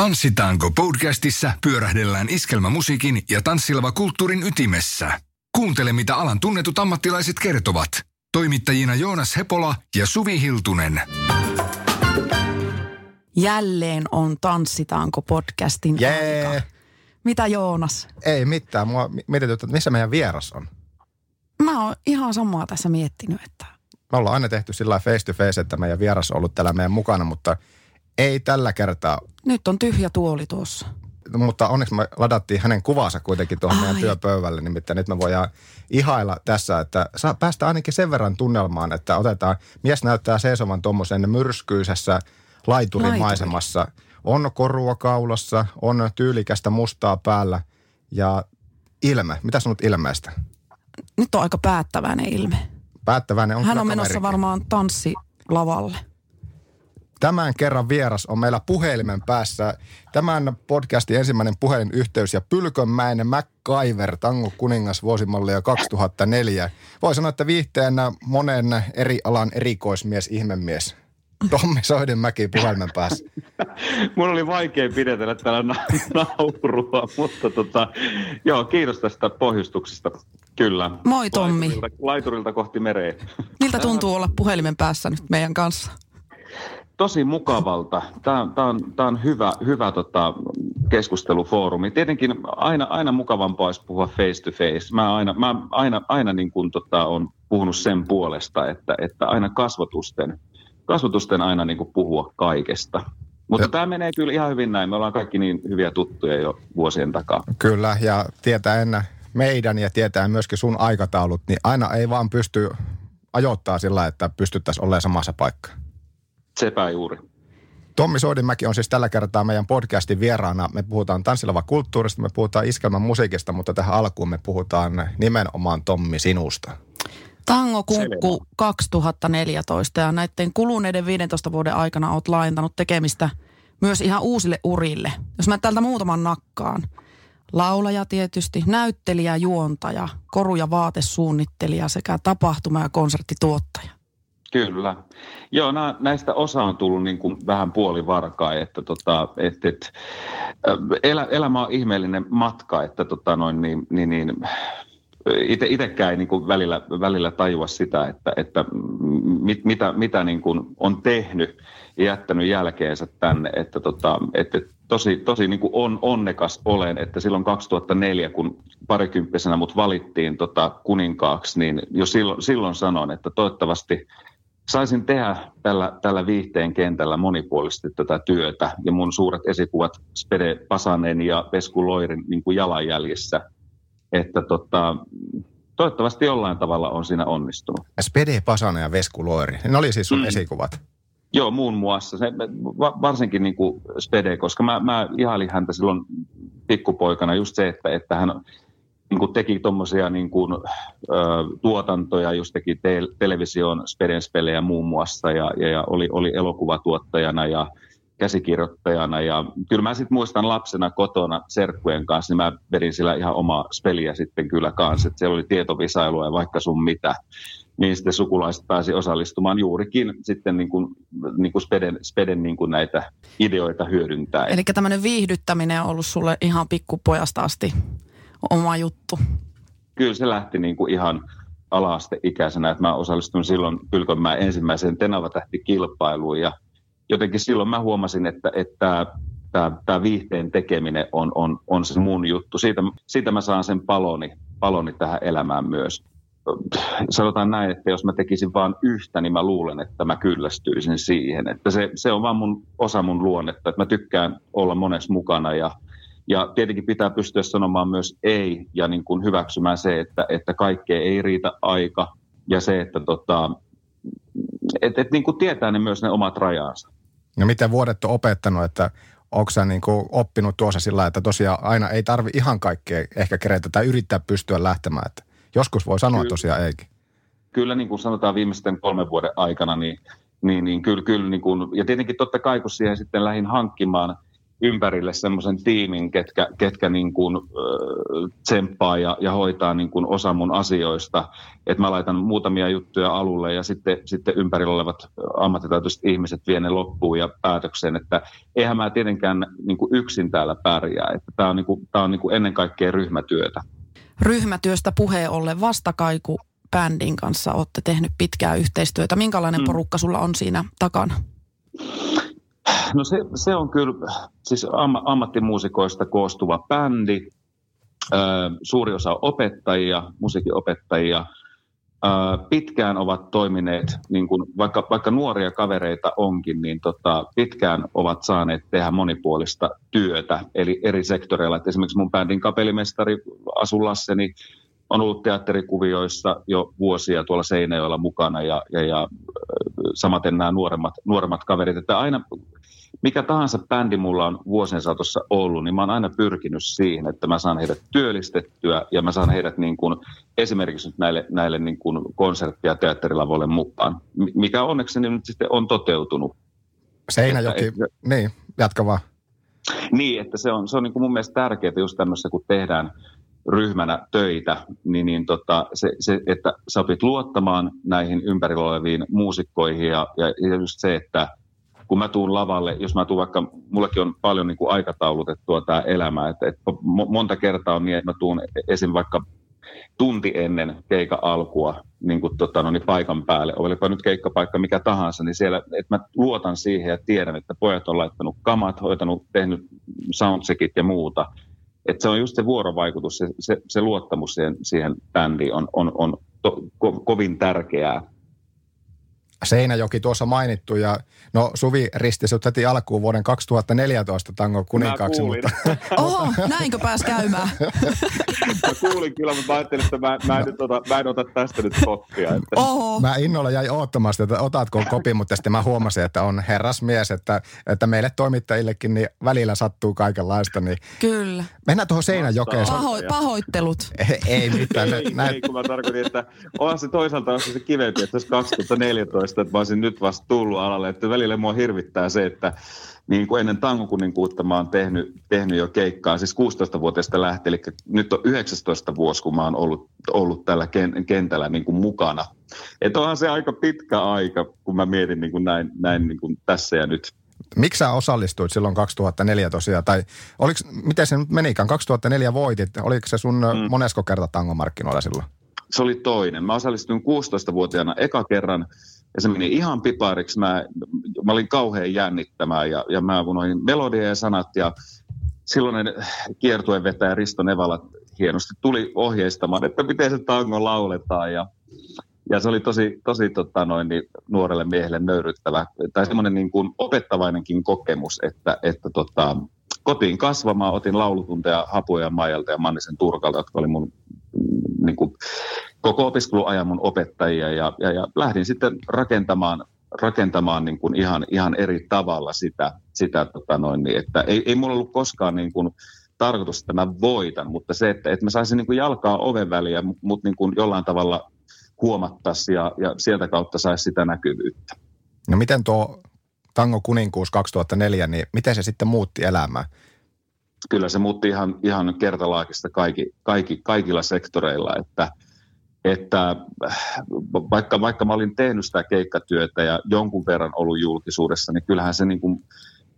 Tanssitaanko podcastissa pyörähdellään iskelmämusiikin ja tanssilava kulttuurin ytimessä. Kuuntele, mitä alan tunnetut ammattilaiset kertovat. Toimittajina Joonas Hepola ja Suvi Hiltunen. Jälleen on Tanssitaanko podcastin Jee. aika. Mitä Joonas? Ei mitään. Mua mietityt, että missä meidän vieras on. Mä oon ihan samaa tässä miettinyt, että Me ollaan aina tehty sillä face to face, että meidän vieras on ollut täällä meidän mukana, mutta ei tällä kertaa. Nyt on tyhjä tuoli tuossa. Mutta onneksi me ladattiin hänen kuvansa kuitenkin tuohon meidän Ai. työpöydälle. Nimittäin nyt me voidaan ihailla tässä, että saa päästä ainakin sen verran tunnelmaan, että otetaan, mies näyttää seisovan tuommoisen myrskyisessä laiturimaisemassa. On korua kaulassa, on tyylikästä mustaa päällä ja ilme. Mitä sanot ilmeestä? Nyt on aika päättäväinen ilme. Päättäväinen on Hän on menossa varmaan tanssilavalle. Tämän kerran vieras on meillä puhelimen päässä. Tämän podcastin ensimmäinen puhelinyhteys ja Pylkönmäinen MacGyver, Tango kuningas vuosimallia 2004. Voi sanoa, että viihteen monen eri alan erikoismies, ihmemies. Tommi Soidenmäki puhelimen päässä. Mun oli vaikea pidetellä täällä na- naurua, mutta tota, joo, kiitos tästä pohjustuksesta. Kyllä. Moi, Tommi. Laiturilta, laiturilta kohti mereä. Miltä tuntuu olla puhelimen päässä nyt meidän kanssa? Tosi mukavalta. Tämä, tämä on, tämä on hyvä, hyvä tota, keskustelufoorumi. Tietenkin aina, aina mukavampaa olisi puhua face to face. Mä aina, mä aina, aina niin kuin, tota, on puhunut sen puolesta, että, että aina kasvatusten, kasvatusten aina niin kuin puhua kaikesta. Mutta Ja- tämä menee kyllä ihan hyvin näin. Me ollaan kaikki niin hyviä tuttuja jo vuosien takaa. Kyllä, ja tietäen meidän ja tietäen myöskin sun aikataulut, niin aina ei vaan pysty ajoittaa sillä, että pystyttäisiin olemaan samassa paikkaa. Sepä juuri. Tommi Soidinmäki on siis tällä kertaa meidän podcastin vieraana. Me puhutaan tanssilava kulttuurista, me puhutaan iskelmän musiikista, mutta tähän alkuun me puhutaan nimenomaan Tommi sinusta. Tango Kunkku 2014 ja näiden kuluneiden 15 vuoden aikana olet laajentanut tekemistä myös ihan uusille urille. Jos mä täältä muutaman nakkaan. Laulaja tietysti, näyttelijä, juontaja, koru- ja vaatesuunnittelija sekä tapahtuma- ja konserttituottaja. Kyllä. Joo, nää, näistä osa on tullut niin kuin vähän puolivarkaa, että tota, et, et, elä, elämä on ihmeellinen matka, että tota noin, niin, niin, niin, ite, itekään ei niin kuin välillä, välillä tajua sitä, että, että mit, mitä, mitä niin kuin on tehnyt ja jättänyt jälkeensä tänne, että tota, että tosi, tosi niin kuin on, onnekas olen, että silloin 2004, kun parikymppisenä mut valittiin tota kuninkaaksi, niin jo silloin, silloin sanoin, että toivottavasti saisin tehdä tällä, tällä viihteen kentällä monipuolisesti tätä työtä ja mun suuret esikuvat Spede Pasanen ja Vesku Loirin niin kuin jalanjäljissä, että tota, toivottavasti jollain tavalla on siinä onnistunut. Spede Pasanen ja Vesku Loiri, ne oli siis sun Mm. esikuvat. Joo, muun muassa. Se, va- varsinkin niin kuin Spede, koska mä, mä ihailin häntä silloin pikkupoikana just se, että, että hän niin kuin teki tuommoisia niin kuin, ö, tuotantoja, just teki te- televisioon Speden spelejä muun muassa ja, ja, ja oli, oli elokuvatuottajana ja käsikirjoittajana. Ja kyllä mä sitten muistan lapsena kotona serkkujen kanssa, niin mä vedin sillä ihan omaa speliä sitten kyllä kanssa. Että siellä oli tietovisailua ja vaikka sun mitä niin sitten sukulaiset pääsi osallistumaan juurikin sitten niin kuin, niin kuin Speden, Speden niin kuin näitä ideoita hyödyntää. Eli tämmöinen viihdyttäminen on ollut sulle ihan pikkupojasta asti oma juttu. Kyllä se lähti niin kuin ihan ala-asteikäisenä, että mä osallistuin silloin Pylkönmäen ensimmäiseen Tenava-tähti-kilpailuun ja jotenkin silloin mä huomasin, että, että tämä viihteen tekeminen on, on, on se mun juttu. Siitä, siitä mä saan sen paloni, paloni tähän elämään myös. Sanotaan näin, että jos mä tekisin vain yhtä, niin mä luulen, että mä kyllästyisin siihen. Että se, se on vaan mun, osa mun luonnetta, että mä tykkään olla monessa mukana ja ja tietenkin pitää pystyä sanomaan myös ei ja niin kuin hyväksymään se, että, että kaikkeen ei riitä aika ja se, että tota, et, et niin kuin tietää ne myös ne omat rajansa. Ja miten vuodet on opettanut, että onko sä niin kuin oppinut tuossa sillä, että tosiaan aina ei tarvi ihan kaikkea ehkä kerätä tai yrittää pystyä lähtemään. Että joskus voi sanoa Kyllä. tosiaan eikin. Kyllä niin kuin sanotaan viimeisten kolmen vuoden aikana, niin, niin, niin kyllä, kyllä niin kuin, ja tietenkin totta kai kun siihen sitten lähdin hankkimaan ympärille semmoisen tiimin, ketkä, ketkä niin kuin, äh, tsemppaa ja, ja hoitaa niin kuin osa mun asioista. Että mä laitan muutamia juttuja alulle ja sitten, sitten ympärillä olevat ammattitaitoiset ihmiset vie ne loppuun ja päätökseen. Että eihän mä tietenkään niin kuin yksin täällä pärjää. Että tämä on, niin kuin, tää on niin kuin ennen kaikkea ryhmätyötä. Ryhmätyöstä puheen ollen vastakaiku bändin kanssa olette tehnyt pitkää yhteistyötä. Minkälainen mm. porukka sulla on siinä takana? No se, se on kyllä siis am, ammattimuusikoista koostuva bändi. Ö, suuri osa opettajia, musiikinopettajia. Ö, pitkään ovat toimineet, niin kun, vaikka, vaikka nuoria kavereita onkin, niin tota, pitkään ovat saaneet tehdä monipuolista työtä, eli eri sektoreilla. Et esimerkiksi mun bändin kapellimestari Asu Lasseni on ollut teatterikuvioissa jo vuosia tuolla Seinäjoella mukana ja, ja, ja samaten nämä nuoremmat, nuoremmat kaverit. Että aina mikä tahansa bändi mulla on vuosien saatossa ollut, niin mä oon aina pyrkinyt siihen, että mä saan heidät työllistettyä ja mä saan heidät niin kuin, esimerkiksi nyt näille, näille niin kuin konsertti- ja teatterilavoille mukaan, mikä onneksi nyt sitten on toteutunut. Seinäjoki, että, niin, jatka vaan. Niin, että se on, se on niin kuin mun mielestä tärkeää just tämmöisessä, kun tehdään ryhmänä töitä, niin, niin tota, se, se, että sä opit luottamaan näihin ympärillä oleviin muusikkoihin ja, ja, just se, että – kun mä tuun lavalle, jos mä tuun vaikka, mullakin on paljon niin kuin aikataulutettua tämä elämä, että, että monta kertaa on niin, että mä tuun esim. vaikka tunti ennen keikan alkua niin kuin, tota, no, niin paikan päälle, olipa nyt keikkapaikka mikä tahansa, niin siellä, että mä luotan siihen ja tiedän, että pojat on laittanut kamat, hoitanut, tehnyt soundcheckit ja muuta. Että se on just se vuorovaikutus, se, se, se luottamus siihen, siihen bändiin on, on, on to, ko, kovin tärkeää. Seinäjoki tuossa mainittu ja no Suvi risti sut heti alkuun vuoden 2014 tango kuninkaaksi. Mä mutta... Oho, näinkö pääs käymään? mä kuulin kyllä, mutta mä ajattelin, että mä, mä, en, nyt ota, mä en ota tästä nyt koppia. Että... Oho. Mä innolla jäin oottamaan sitä, että otatko kopi, mutta sitten mä huomasin, että on herrasmies, että, että meille toimittajillekin niin välillä sattuu kaikenlaista. Niin... Kyllä. Mennään tuohon Seinäjokeen. Paho, pahoittelut. Ei, ei mitään. ei, näin. ei, kun mä tarkoitin, että onhan se toisaalta on se kivempi, että 2014 muista, että mä olisin nyt vasta tullut alalle. Että välillä mua hirvittää se, että niin kuin ennen tangokuninkuutta mä oon tehnyt, tehnyt jo keikkaa, siis 16-vuotiaasta lähtien, eli nyt on 19 vuosi, kun mä oon ollut, ollut tällä kentällä niin kuin mukana. Että onhan se aika pitkä aika, kun mä mietin niin kuin näin, näin niin kuin tässä ja nyt. Miksi sä osallistuit silloin 2004 tosiaan? Tai oliko, miten se nyt menikään? 2004 voitit. Oliko se sun mm. monesko kerta tangomarkkinoilla silloin? Se oli toinen. Mä osallistuin 16-vuotiaana eka kerran ja se meni ihan pipariksi. Mä, mä olin kauhean jännittämään ja, ja mä noin melodia ja sanat ja silloinen kiertuen vetäjä Risto Nevala hienosti tuli ohjeistamaan, että miten se tango lauletaan ja, ja se oli tosi, tosi tota noin, niin nuorelle miehelle nöyryttävä tai semmoinen niin kuin opettavainenkin kokemus, että, että tota, kotiin kasvamaan otin laulutunteja Hapuja Maijalta ja Mannisen Turkalta, jotka oli mun niin kuin, koko opiskeluajan mun opettajia ja, ja, ja lähdin sitten rakentamaan, rakentamaan niin kuin ihan, ihan eri tavalla sitä, sitä tota noin, niin, että ei, ei mulla ollut koskaan niin kuin, tarkoitus, että mä voitan, mutta se, että, että mä saisin niin kuin jalkaa oven väliä, mutta niin kuin jollain tavalla huomattaisi ja, ja sieltä kautta saisi sitä näkyvyyttä. No miten tuo Tango kuninkuus 2004, niin miten se sitten muutti elämää? Kyllä se muutti ihan, ihan kertalaakista kaikki, kaikki, kaikilla sektoreilla, että, että vaikka, vaikka mä olin tehnyt sitä keikkatyötä ja jonkun verran ollut julkisuudessa, niin kyllähän se niin kuin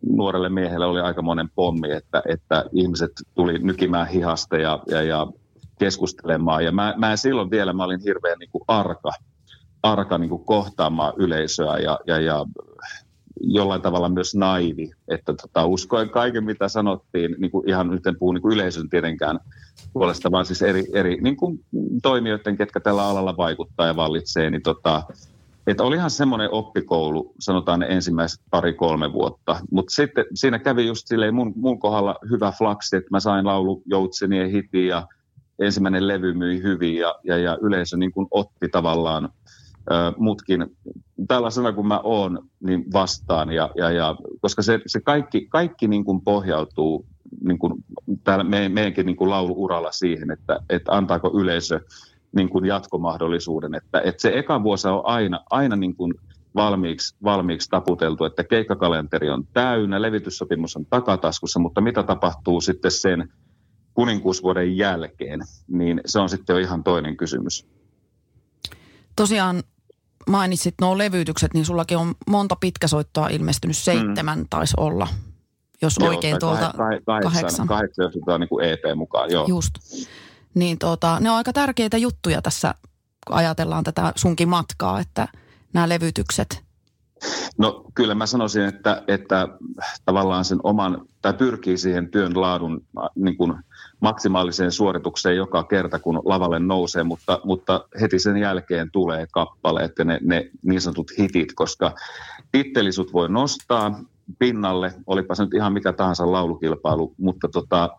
nuorelle miehelle oli aika monen pommi, että, että ihmiset tuli nykimään hihasta ja, ja, ja keskustelemaan. Ja mä, mä silloin vielä, mä olin hirveän niin kuin arka, arka niin kuin kohtaamaan yleisöä ja, ja, ja jollain tavalla myös naivi, että tota, uskoen kaiken, mitä sanottiin, niin kuin ihan nyt en puhu niin kuin yleisön tietenkään puolesta, vaan siis eri, eri niin kuin toimijoiden, ketkä tällä alalla vaikuttaa ja vallitsee, niin tota, että olihan semmoinen oppikoulu, sanotaan ne ensimmäiset pari-kolme vuotta, mutta sitten siinä kävi just silleen mun, mun kohdalla hyvä flaksi, että mä sain laulu Joutsenien hitin ja ensimmäinen levy myi hyvin ja, ja, ja yleisö niin kuin otti tavallaan mutkin tällaisena kuin mä oon, niin vastaan. Ja, ja, ja, koska se, se kaikki, kaikki niin kuin pohjautuu niin kuin täällä me, meidänkin niin kuin lauluuralla siihen, että, että antaako yleisö niin kuin jatkomahdollisuuden. Että, että se eka vuosi on aina, aina niin kuin valmiiksi, valmiiksi taputeltu, että keikkakalenteri on täynnä, levityssopimus on takataskussa, mutta mitä tapahtuu sitten sen kuninkuusvuoden jälkeen, niin se on sitten jo ihan toinen kysymys. Tosiaan mainitsit nuo levytykset, niin sullakin on monta pitkäsoittoa ilmestynyt, seitsemän mm. taisi olla, jos joo, oikein tuolta kahdeksan. Kahdeksan, kahdeksan jos otetaan niin kuin EP mukaan, joo. Just. Niin tuota, ne on aika tärkeitä juttuja tässä, kun ajatellaan tätä sunkin matkaa, että nämä levytykset. No kyllä mä sanoisin, että, että tavallaan sen oman, tai pyrkii siihen työn laadun niin kuin maksimaaliseen suoritukseen joka kerta, kun lavalle nousee, mutta, mutta heti sen jälkeen tulee kappaleet ja ne, ne niin sanotut hitit, koska tittelisut voi nostaa pinnalle, olipa se nyt ihan mikä tahansa laulukilpailu, mutta tota,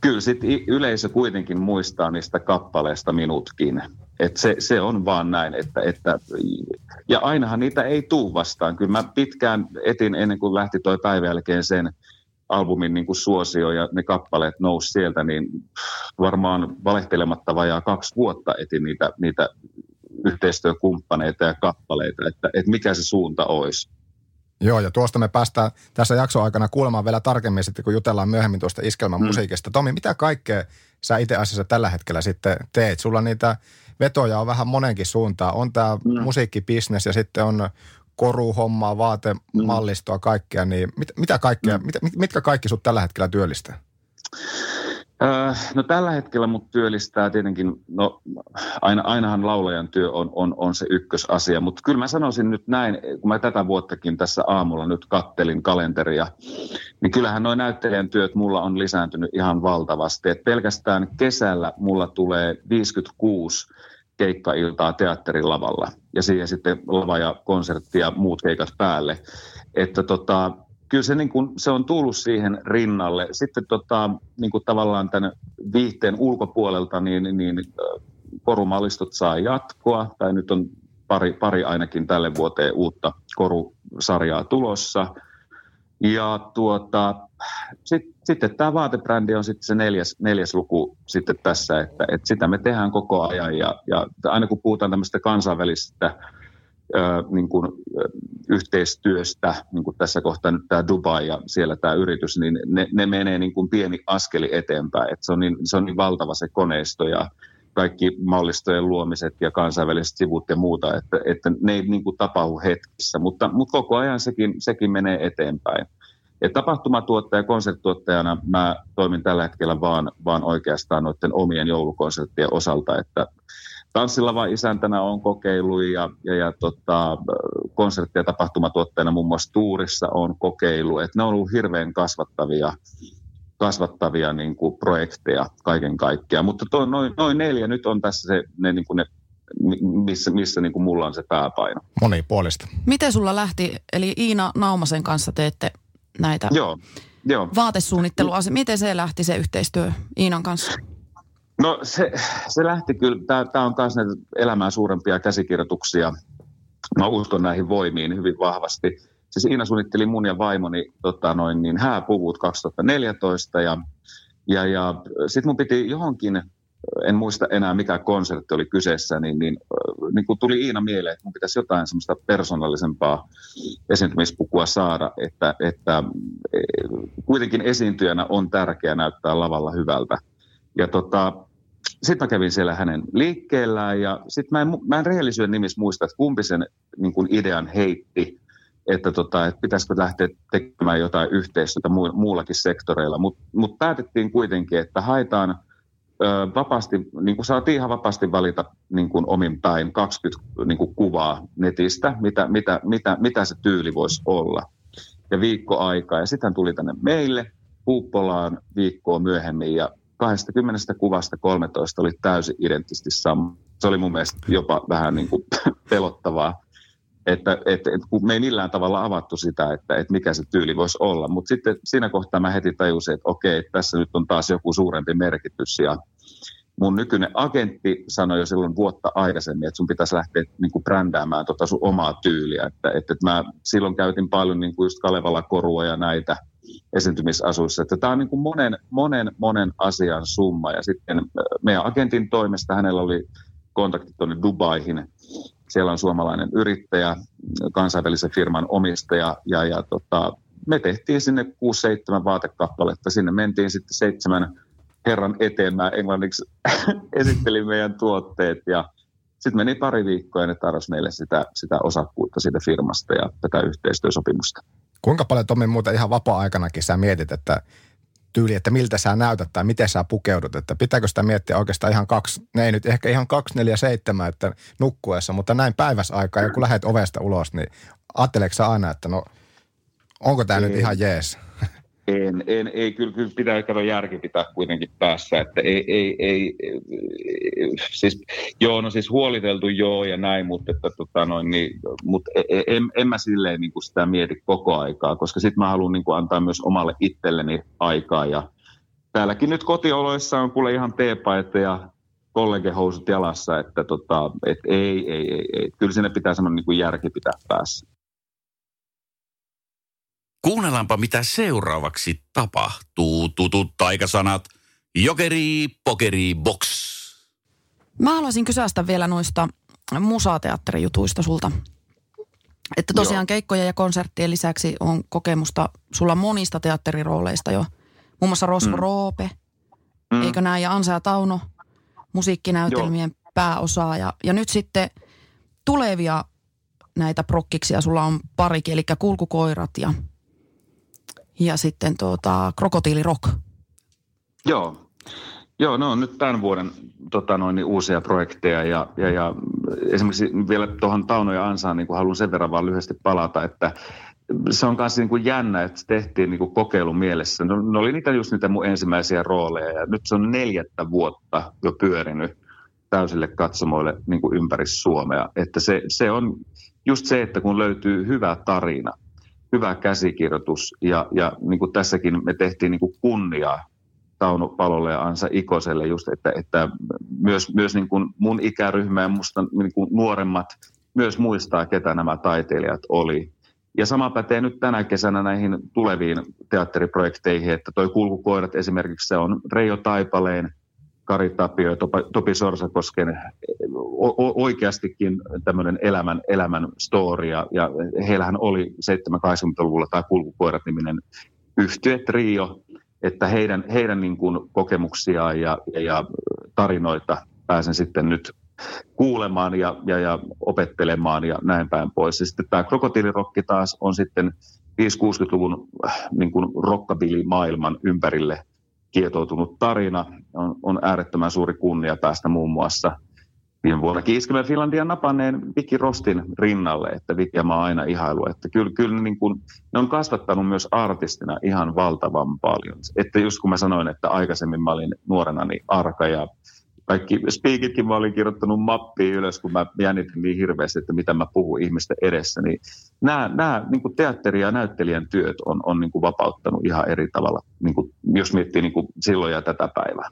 kyllä sit yleisö kuitenkin muistaa niistä kappaleista minutkin. Et se, se on vaan näin, että, että, ja ainahan niitä ei tuu vastaan. Kyllä mä pitkään etin ennen kuin lähti toi päivän jälkeen sen albumin niin kuin suosio ja ne kappaleet nousi sieltä, niin varmaan valehtelematta vajaa kaksi vuotta etin niitä, niitä yhteistyökumppaneita ja kappaleita, että, että mikä se suunta olisi. Joo, ja tuosta me päästään tässä jakson aikana kuulemaan vielä tarkemmin sitten, kun jutellaan myöhemmin tuosta iskelmän mm. musiikista. Tomi, mitä kaikkea sä itse asiassa tällä hetkellä sitten teet? Sulla niitä vetoja on vähän monenkin suuntaan. On tämä mm. musiikkibisnes ja sitten on koruhommaa, vaatemallistoa, kaikkea, niin mit, mitä kaikkea, mm. mit, mitkä kaikki sut tällä hetkellä työllistää? Äh, no tällä hetkellä mut työllistää tietenkin, no aina, ainahan laulajan työ on, on, on se ykkösasia, mutta kyllä mä sanoisin nyt näin, kun mä tätä vuottakin tässä aamulla nyt kattelin kalenteria, niin kyllähän noin näyttelijän työt mulla on lisääntynyt ihan valtavasti. Et pelkästään kesällä mulla tulee 56 keikkailtaa teatterin lavalla ja siihen sitten lava ja konsertti ja muut keikat päälle. Että tota, kyllä se, niin kuin, se on tullut siihen rinnalle. Sitten tota, niin kuin tavallaan tämän viihteen ulkopuolelta niin, niin korumallistot saa jatkoa, tai nyt on pari, pari ainakin tälle vuoteen uutta korusarjaa tulossa. Ja tuota, sitten sitten tämä vaatebrändi on sitten se neljäs, neljäs luku sitten tässä, että, että sitä me tehdään koko ajan ja, ja aina kun puhutaan tämmöistä kansainvälisestä ö, niin kuin, yhteistyöstä, niin kuin tässä kohtaa nyt tämä Dubai ja siellä tämä yritys, niin ne, ne menee niin kuin pieni askeli eteenpäin, että se on niin, se on niin valtava se koneisto ja kaikki mallistojen luomiset ja kansainväliset sivut ja muuta, että, että ne ei niin kuin tapahdu hetkessä, mutta, mutta koko ajan sekin, sekin menee eteenpäin. Et tapahtumatuottaja ja konserttituottajana mä toimin tällä hetkellä vaan, vaan oikeastaan noiden omien joulukonserttien osalta, että Tanssilla isäntänä on kokeilu ja, ja, ja tota, konsertti- ja tapahtumatuottajana muun muassa Tuurissa on kokeilu. Et ne on ollut hirveän kasvattavia, kasvattavia niin kuin projekteja kaiken kaikkiaan. Mutta toi, noin, noin neljä nyt on tässä se, ne, niin kuin ne missä, missä niin kuin mulla on se pääpaino. Monipuolista. Miten sulla lähti, eli Iina Naumasen kanssa teette näitä joo, joo. vaatesuunnitteluasioita. Miten se lähti se yhteistyö Iinan kanssa? No se, se lähti kyllä, tämä on taas näitä elämää suurempia käsikirjoituksia. Mä uskon näihin voimiin hyvin vahvasti. Siis Iina suunnitteli mun ja vaimoni tota noin, niin hääpuvut 2014 ja, ja, ja sitten mun piti johonkin en muista enää mikä konsertti oli kyseessä, niin, niin, niin kuin tuli Iina mieleen, että mun pitäisi jotain semmoista persoonallisempaa esiintymispukua saada, että, että e, kuitenkin esiintyjänä on tärkeää näyttää lavalla hyvältä. Ja tota, sitten mä kävin siellä hänen liikkeellään ja sitten mä en, mä en rehellisyyden nimissä muista, että kumpi sen niin kuin idean heitti, että, tota, että pitäisikö lähteä tekemään jotain yhteistyötä muullakin sektoreilla. Mutta mut päätettiin kuitenkin, että haetaan – vapaasti, niin kuin saatiin ihan vapaasti valita niin kuin omin päin 20 niin kuin kuvaa netistä, mitä, mitä, mitä, mitä se tyyli voisi olla. Ja viikko aikaa. Ja sitten tuli tänne meille Puuppolaan viikkoa myöhemmin ja 20 kuvasta 13 oli täysin identtisesti sama. Se oli mun mielestä jopa vähän niin kuin pelottavaa, että, että, että kun me ei millään tavalla avattu sitä, että, että mikä se tyyli voisi olla. Mutta sitten siinä kohtaa mä heti tajusin, että okei, tässä nyt on taas joku suurempi merkitys. Ja mun nykyinen agentti sanoi jo silloin vuotta aikaisemmin, että sun pitäisi lähteä niin kuin brändäämään tota sun omaa tyyliä. Että, että, että mä silloin käytin paljon niin kuin just Kalevala korua ja näitä esiintymisasuissa. Että tämä on niin kuin monen, monen, monen asian summa. Ja sitten meidän agentin toimesta hänellä oli kontakti tuonne Dubaihin Siellä on suomalainen yrittäjä, kansainvälisen firman omistaja ja, ja tota, me tehtiin sinne 6-7 vaatekappaletta. Sinne mentiin sitten seitsemän herran eteen. Mä englanniksi esittelin meidän tuotteet ja sitten meni pari viikkoa ja ne tarjosi meille sitä, sitä osakkuutta siitä firmasta ja tätä yhteistyösopimusta. Kuinka paljon Tommi muuten ihan vapaa-aikanakin sä mietit, että tyyli, että miltä sä näytät tai miten sä pukeudut, että pitääkö sitä miettiä oikeastaan ihan kaksi, ei nyt ehkä ihan kaksi, neljä, seitsemän, että nukkuessa, mutta näin päiväsaikaa ja kun lähdet ovesta ulos, niin ajatteleeko aina, että no onko tämä nyt ihan jees? En, en, ei, kyllä, kyllä pitää käydä järki pitää kuitenkin päässä, että ei, ei, ei, siis, joo, no siis huoliteltu joo ja näin, mutta, että, tota noin, niin, mutta e, e, en, en mä silleen niin kuin sitä mieti koko aikaa, koska sitten mä haluan niin kuin antaa myös omalle itselleni aikaa ja täälläkin nyt kotioloissa on kuule ihan teepaita ja kollegehousut jalassa, että tota, et ei, ei, ei, ei, kyllä sinne pitää semmoinen niin kuin järki pitää päässä. Kuunnellaanpa, mitä seuraavaksi tapahtuu. Tutut taikasanat. Jokeri, pokeri, box. Mä haluaisin kysästä vielä noista musateatterijutuista sulta. Että tosiaan Joo. keikkoja ja konserttien lisäksi on kokemusta sulla monista teatterirooleista jo. Muun muassa Rosvo mm. Roope, mm. eikö näin, ja Ansa ja Tauno, musiikkinäytelmien Joo. pääosaaja. Ja nyt sitten tulevia näitä prokkiksia sulla on parikin, eli kulkukoirat ja ja sitten tuota, Krokotiili Rock. Joo. Joo, no nyt tämän vuoden tota noin, niin uusia projekteja ja, ja, ja esimerkiksi vielä tuohon Tauno ja Ansaan niin haluan sen verran vaan lyhyesti palata, että se on myös niin jännä, että se tehtiin niin kuin kokeilun mielessä. No, ne oli niitä just niitä mun ensimmäisiä rooleja ja nyt se on neljättä vuotta jo pyörinyt täysille katsomoille niin ympäri Suomea. Että se, se on just se, että kun löytyy hyvä tarina – hyvä käsikirjoitus ja, ja niin kuin tässäkin me tehtiin niin kuin kunniaa Tauno Palolle ja Ansa Ikoselle just, että, että myös, myös niin kuin mun ikäryhmä ja musta niin kuin nuoremmat myös muistaa, ketä nämä taiteilijat oli. Ja sama pätee nyt tänä kesänä näihin tuleviin teatteriprojekteihin, että toi Kulkukoirat esimerkiksi se on Reijo Taipaleen – Kari Tapio ja Topi Sorsakosken oikeastikin tämmöinen elämän, elämän story. Ja, heillähän oli 7-80-luvulla tämä Kulkukoirat-niminen yhtiö Trio, että heidän, heidän niin kuin kokemuksiaan ja, ja, ja tarinoita pääsen sitten nyt kuulemaan ja, ja, ja opettelemaan ja näin päin pois. Ja sitten tämä krokotiilirokki taas on sitten 5-60-luvun niin kuin rockabilly-maailman ympärille – kietoutunut tarina. On, on äärettömän suuri kunnia päästä muun muassa viime vuonna Kiiskelmän Finlandian napanneen Viki Rostin rinnalle, että Viki mä aina ihailu, että kyllä, kyllä niin kuin, ne on kasvattanut myös artistina ihan valtavan paljon. Että just kun mä sanoin, että aikaisemmin mä olin nuorena niin arka ja kaikki speakitkin mä olin kirjoittanut mappiin ylös, kun mä jännitin niin hirveästi, että mitä mä puhun ihmisten edessä. Niin nämä, nämä niin kuin teatteri- ja näyttelijän työt on, on niin kuin vapauttanut ihan eri tavalla, niin kuin, jos miettii niin kuin silloin ja tätä päivää.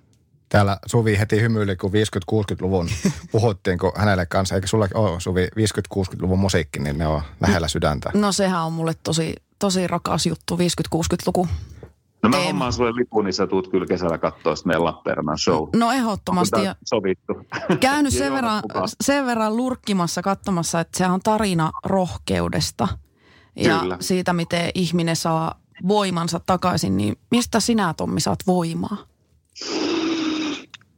Täällä Suvi heti hymyili, kun 50-60-luvun puhuttiin, kun hänelle kanssa, eikä sulla ole Suvi 50-60-luvun musiikki, niin ne on lähellä sydäntä. No sehän on mulle tosi, tosi rakas juttu, 50-60-luku. No mä hommaan sulle lipun, niin sä tuut kyllä kesällä katsoa meidän Lappeenrannan show. No ehdottomasti. Ja sovittu. Käynyt sen verran, sen verran lurkkimassa katsomassa, että sehän on tarina rohkeudesta. Ja kyllä. siitä, miten ihminen saa voimansa takaisin, niin mistä sinä Tommi saat voimaa?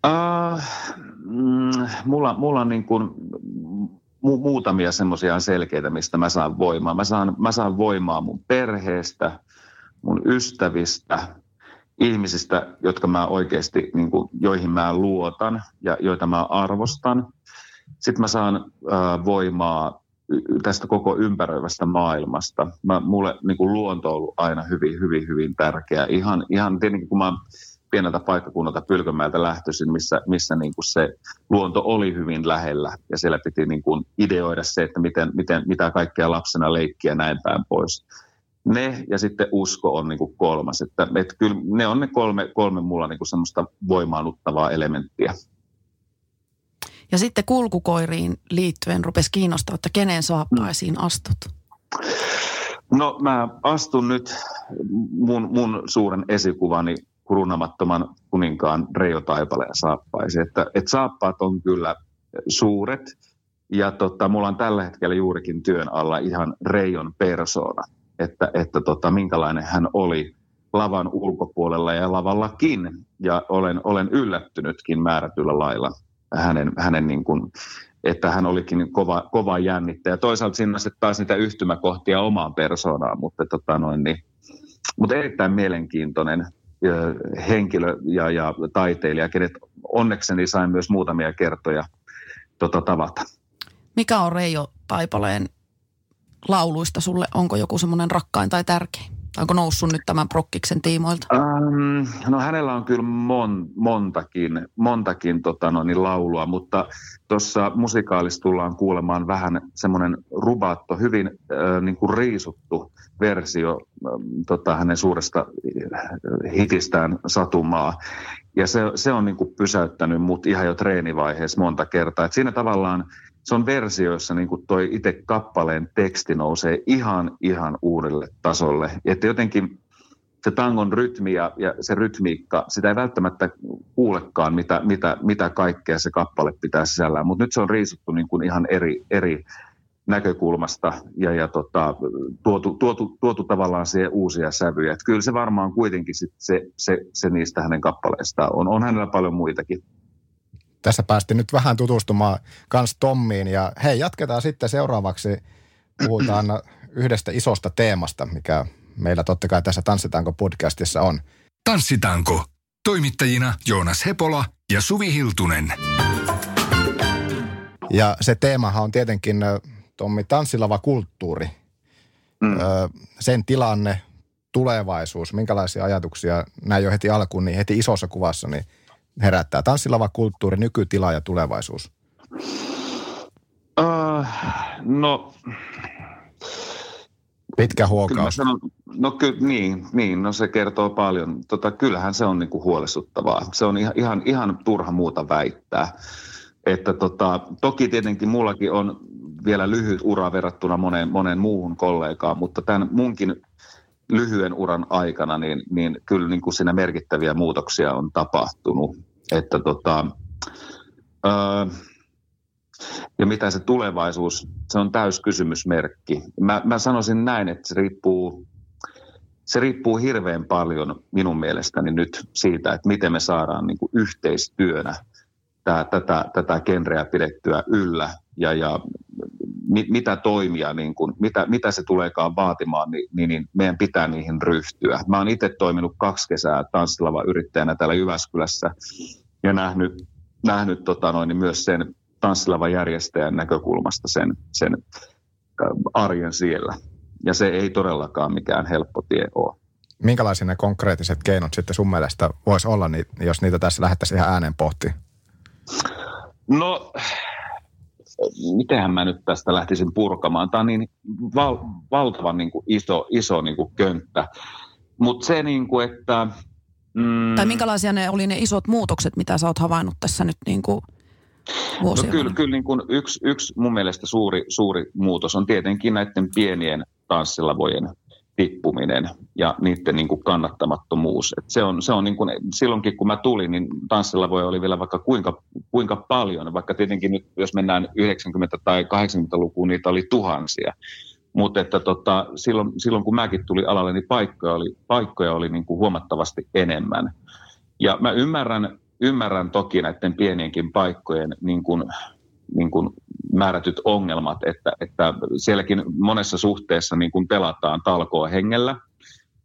Uh, mm, mulla, mulla on niin kuin mu- muutamia semmoisia selkeitä, mistä mä saan voimaa. Mä saan, mä saan voimaa mun perheestä – mun ystävistä, ihmisistä, jotka mä oikeasti, niin kuin, joihin mä luotan ja joita mä arvostan. Sitten mä saan äh, voimaa tästä koko ympäröivästä maailmasta. Mä, mulle niin kuin luonto on ollut aina hyvin, hyvin, hyvin tärkeä. Ihan, ihan tietenkin kun mä pieneltä paikkakunnalta Pylkönmäeltä lähtöisin, missä, missä niin kuin se luonto oli hyvin lähellä ja siellä piti niin kuin ideoida se, että miten, miten, mitä kaikkea lapsena leikkiä näin päin pois ne ja sitten usko on niin kuin kolmas. Että, että kyllä ne on ne kolme, kolme mulla niin kuin semmoista voimaannuttavaa elementtiä. Ja sitten kulkukoiriin liittyen rupesi kiinnostaa, että kenen saappaisiin astut? No mä astun nyt mun, mun suuren esikuvani kurunamattoman kuninkaan Reijo Taipaleen saappaisiin. Että, että saappaat on kyllä suuret, Ja tota, mulla on tällä hetkellä juurikin työn alla ihan Reijon persona, että, että tota, minkälainen hän oli lavan ulkopuolella ja lavallakin. Ja olen, olen yllättynytkin määrätyllä lailla hänen, hänen niin kuin, että hän olikin kova, kova jännittäjä. Toisaalta siinä sitten taas niitä yhtymäkohtia omaan persoonaan, mutta, tota noin, niin, mutta erittäin mielenkiintoinen henkilö ja, ja taiteilija, kenet onnekseni sain myös muutamia kertoja tota, tavata. Mikä on Reijo Taipaleen lauluista sulle? Onko joku semmoinen rakkain tai tärkein? Onko noussut nyt tämän prokkiksen tiimoilta? Um, no hänellä on kyllä mon, montakin, montakin tota no, niin laulua, mutta tuossa musikaalissa tullaan kuulemaan vähän semmoinen rubaatto, hyvin äh, niin kuin riisuttu versio äh, tota, hänen suuresta hitistään Satumaa. Ja se, se on niin kuin pysäyttänyt mut ihan jo treenivaiheessa monta kertaa. Et siinä tavallaan se on versio, jossa niin kuin toi itse kappaleen teksti nousee ihan, ihan uudelle tasolle. Että jotenkin se tangon rytmi ja, ja se rytmiikka, sitä ei välttämättä kuulekaan, mitä, mitä, mitä kaikkea se kappale pitää sisällään. Mutta nyt se on riisuttu niin kuin ihan eri, eri näkökulmasta ja, ja tota, tuotu, tuotu, tuotu tavallaan siihen uusia sävyjä. Et kyllä se varmaan kuitenkin sit se, se, se niistä hänen kappaleistaan on. On hänellä paljon muitakin tässä päästi nyt vähän tutustumaan kans Tommiin. Ja hei, jatketaan sitten seuraavaksi. Puhutaan yhdestä isosta teemasta, mikä meillä totta kai tässä Tanssitaanko podcastissa on. Tanssitaanko? Toimittajina Joonas Hepola ja Suvi Hiltunen. Ja se teemahan on tietenkin, Tommi, tanssilava kulttuuri. Mm. sen tilanne, tulevaisuus, minkälaisia ajatuksia näin jo heti alkuun, niin heti isossa kuvassa, niin herättää? Tanssilava kulttuuri, nykytila ja tulevaisuus. Uh, no... Pitkä huokaus. Sanon, no ky, niin, niin, no se kertoo paljon. Tota, kyllähän se on niinku huolestuttavaa. Se on ihan, ihan, ihan turha muuta väittää. Että tota, toki tietenkin mullakin on vielä lyhyt ura verrattuna moneen, moneen muuhun kollegaan, mutta tämän munkin lyhyen uran aikana, niin, niin kyllä niin kuin siinä merkittäviä muutoksia on tapahtunut. Että tota, ää, ja mitä se tulevaisuus, se on täys kysymysmerkki. Mä, mä sanoisin näin, että se riippuu, se riippuu hirveän paljon minun mielestäni nyt siitä, että miten me saadaan niin kuin yhteistyönä tää, tätä, tätä genreä pidettyä yllä ja, ja mit, mitä toimia, niin kun, mitä, mitä se tuleekaan vaatimaan, niin, niin, niin meidän pitää niihin ryhtyä. Mä oon itse toiminut kaksi kesää tanssilava yrittäjänä täällä Jyväskylässä ja nähnyt, nähnyt tota noin, niin myös sen tanssilava järjestäjän näkökulmasta sen, sen arjen siellä. Ja se ei todellakaan mikään helppo tie ole. Minkälaisia ne konkreettiset keinot sitten sun mielestä voisi olla, niin jos niitä tässä lähdettäisiin ihan ääneen pohtimaan? No mitenhän mä nyt tästä lähtisin purkamaan. Tämä on niin val, valtavan niin kuin iso, iso niin kuin könttä. Mutta se, niin kuin, että... Mm, tai minkälaisia ne oli ne isot muutokset, mitä sä oot havainnut tässä nyt niin kuin vuosien no kyllä, kyllä niin kuin yksi, yksi mun mielestä suuri, suuri muutos on tietenkin näiden pienien tanssilavojen tippuminen ja niiden niin kuin kannattamattomuus. Et se on, se on niin kuin, silloinkin kun mä tulin, niin tanssilla voi oli vielä vaikka kuinka, kuinka paljon, vaikka tietenkin nyt jos mennään 90- tai 80-lukuun, niitä oli tuhansia. Mutta että tota, silloin, silloin kun mäkin tuli alalle, niin paikkoja oli, paikkoja oli niin kuin huomattavasti enemmän. Ja mä ymmärrän, ymmärrän toki näiden pienienkin paikkojen niin kuin, niin kuin määrätyt ongelmat, että, että sielläkin monessa suhteessa niin kuin pelataan talkoa hengellä,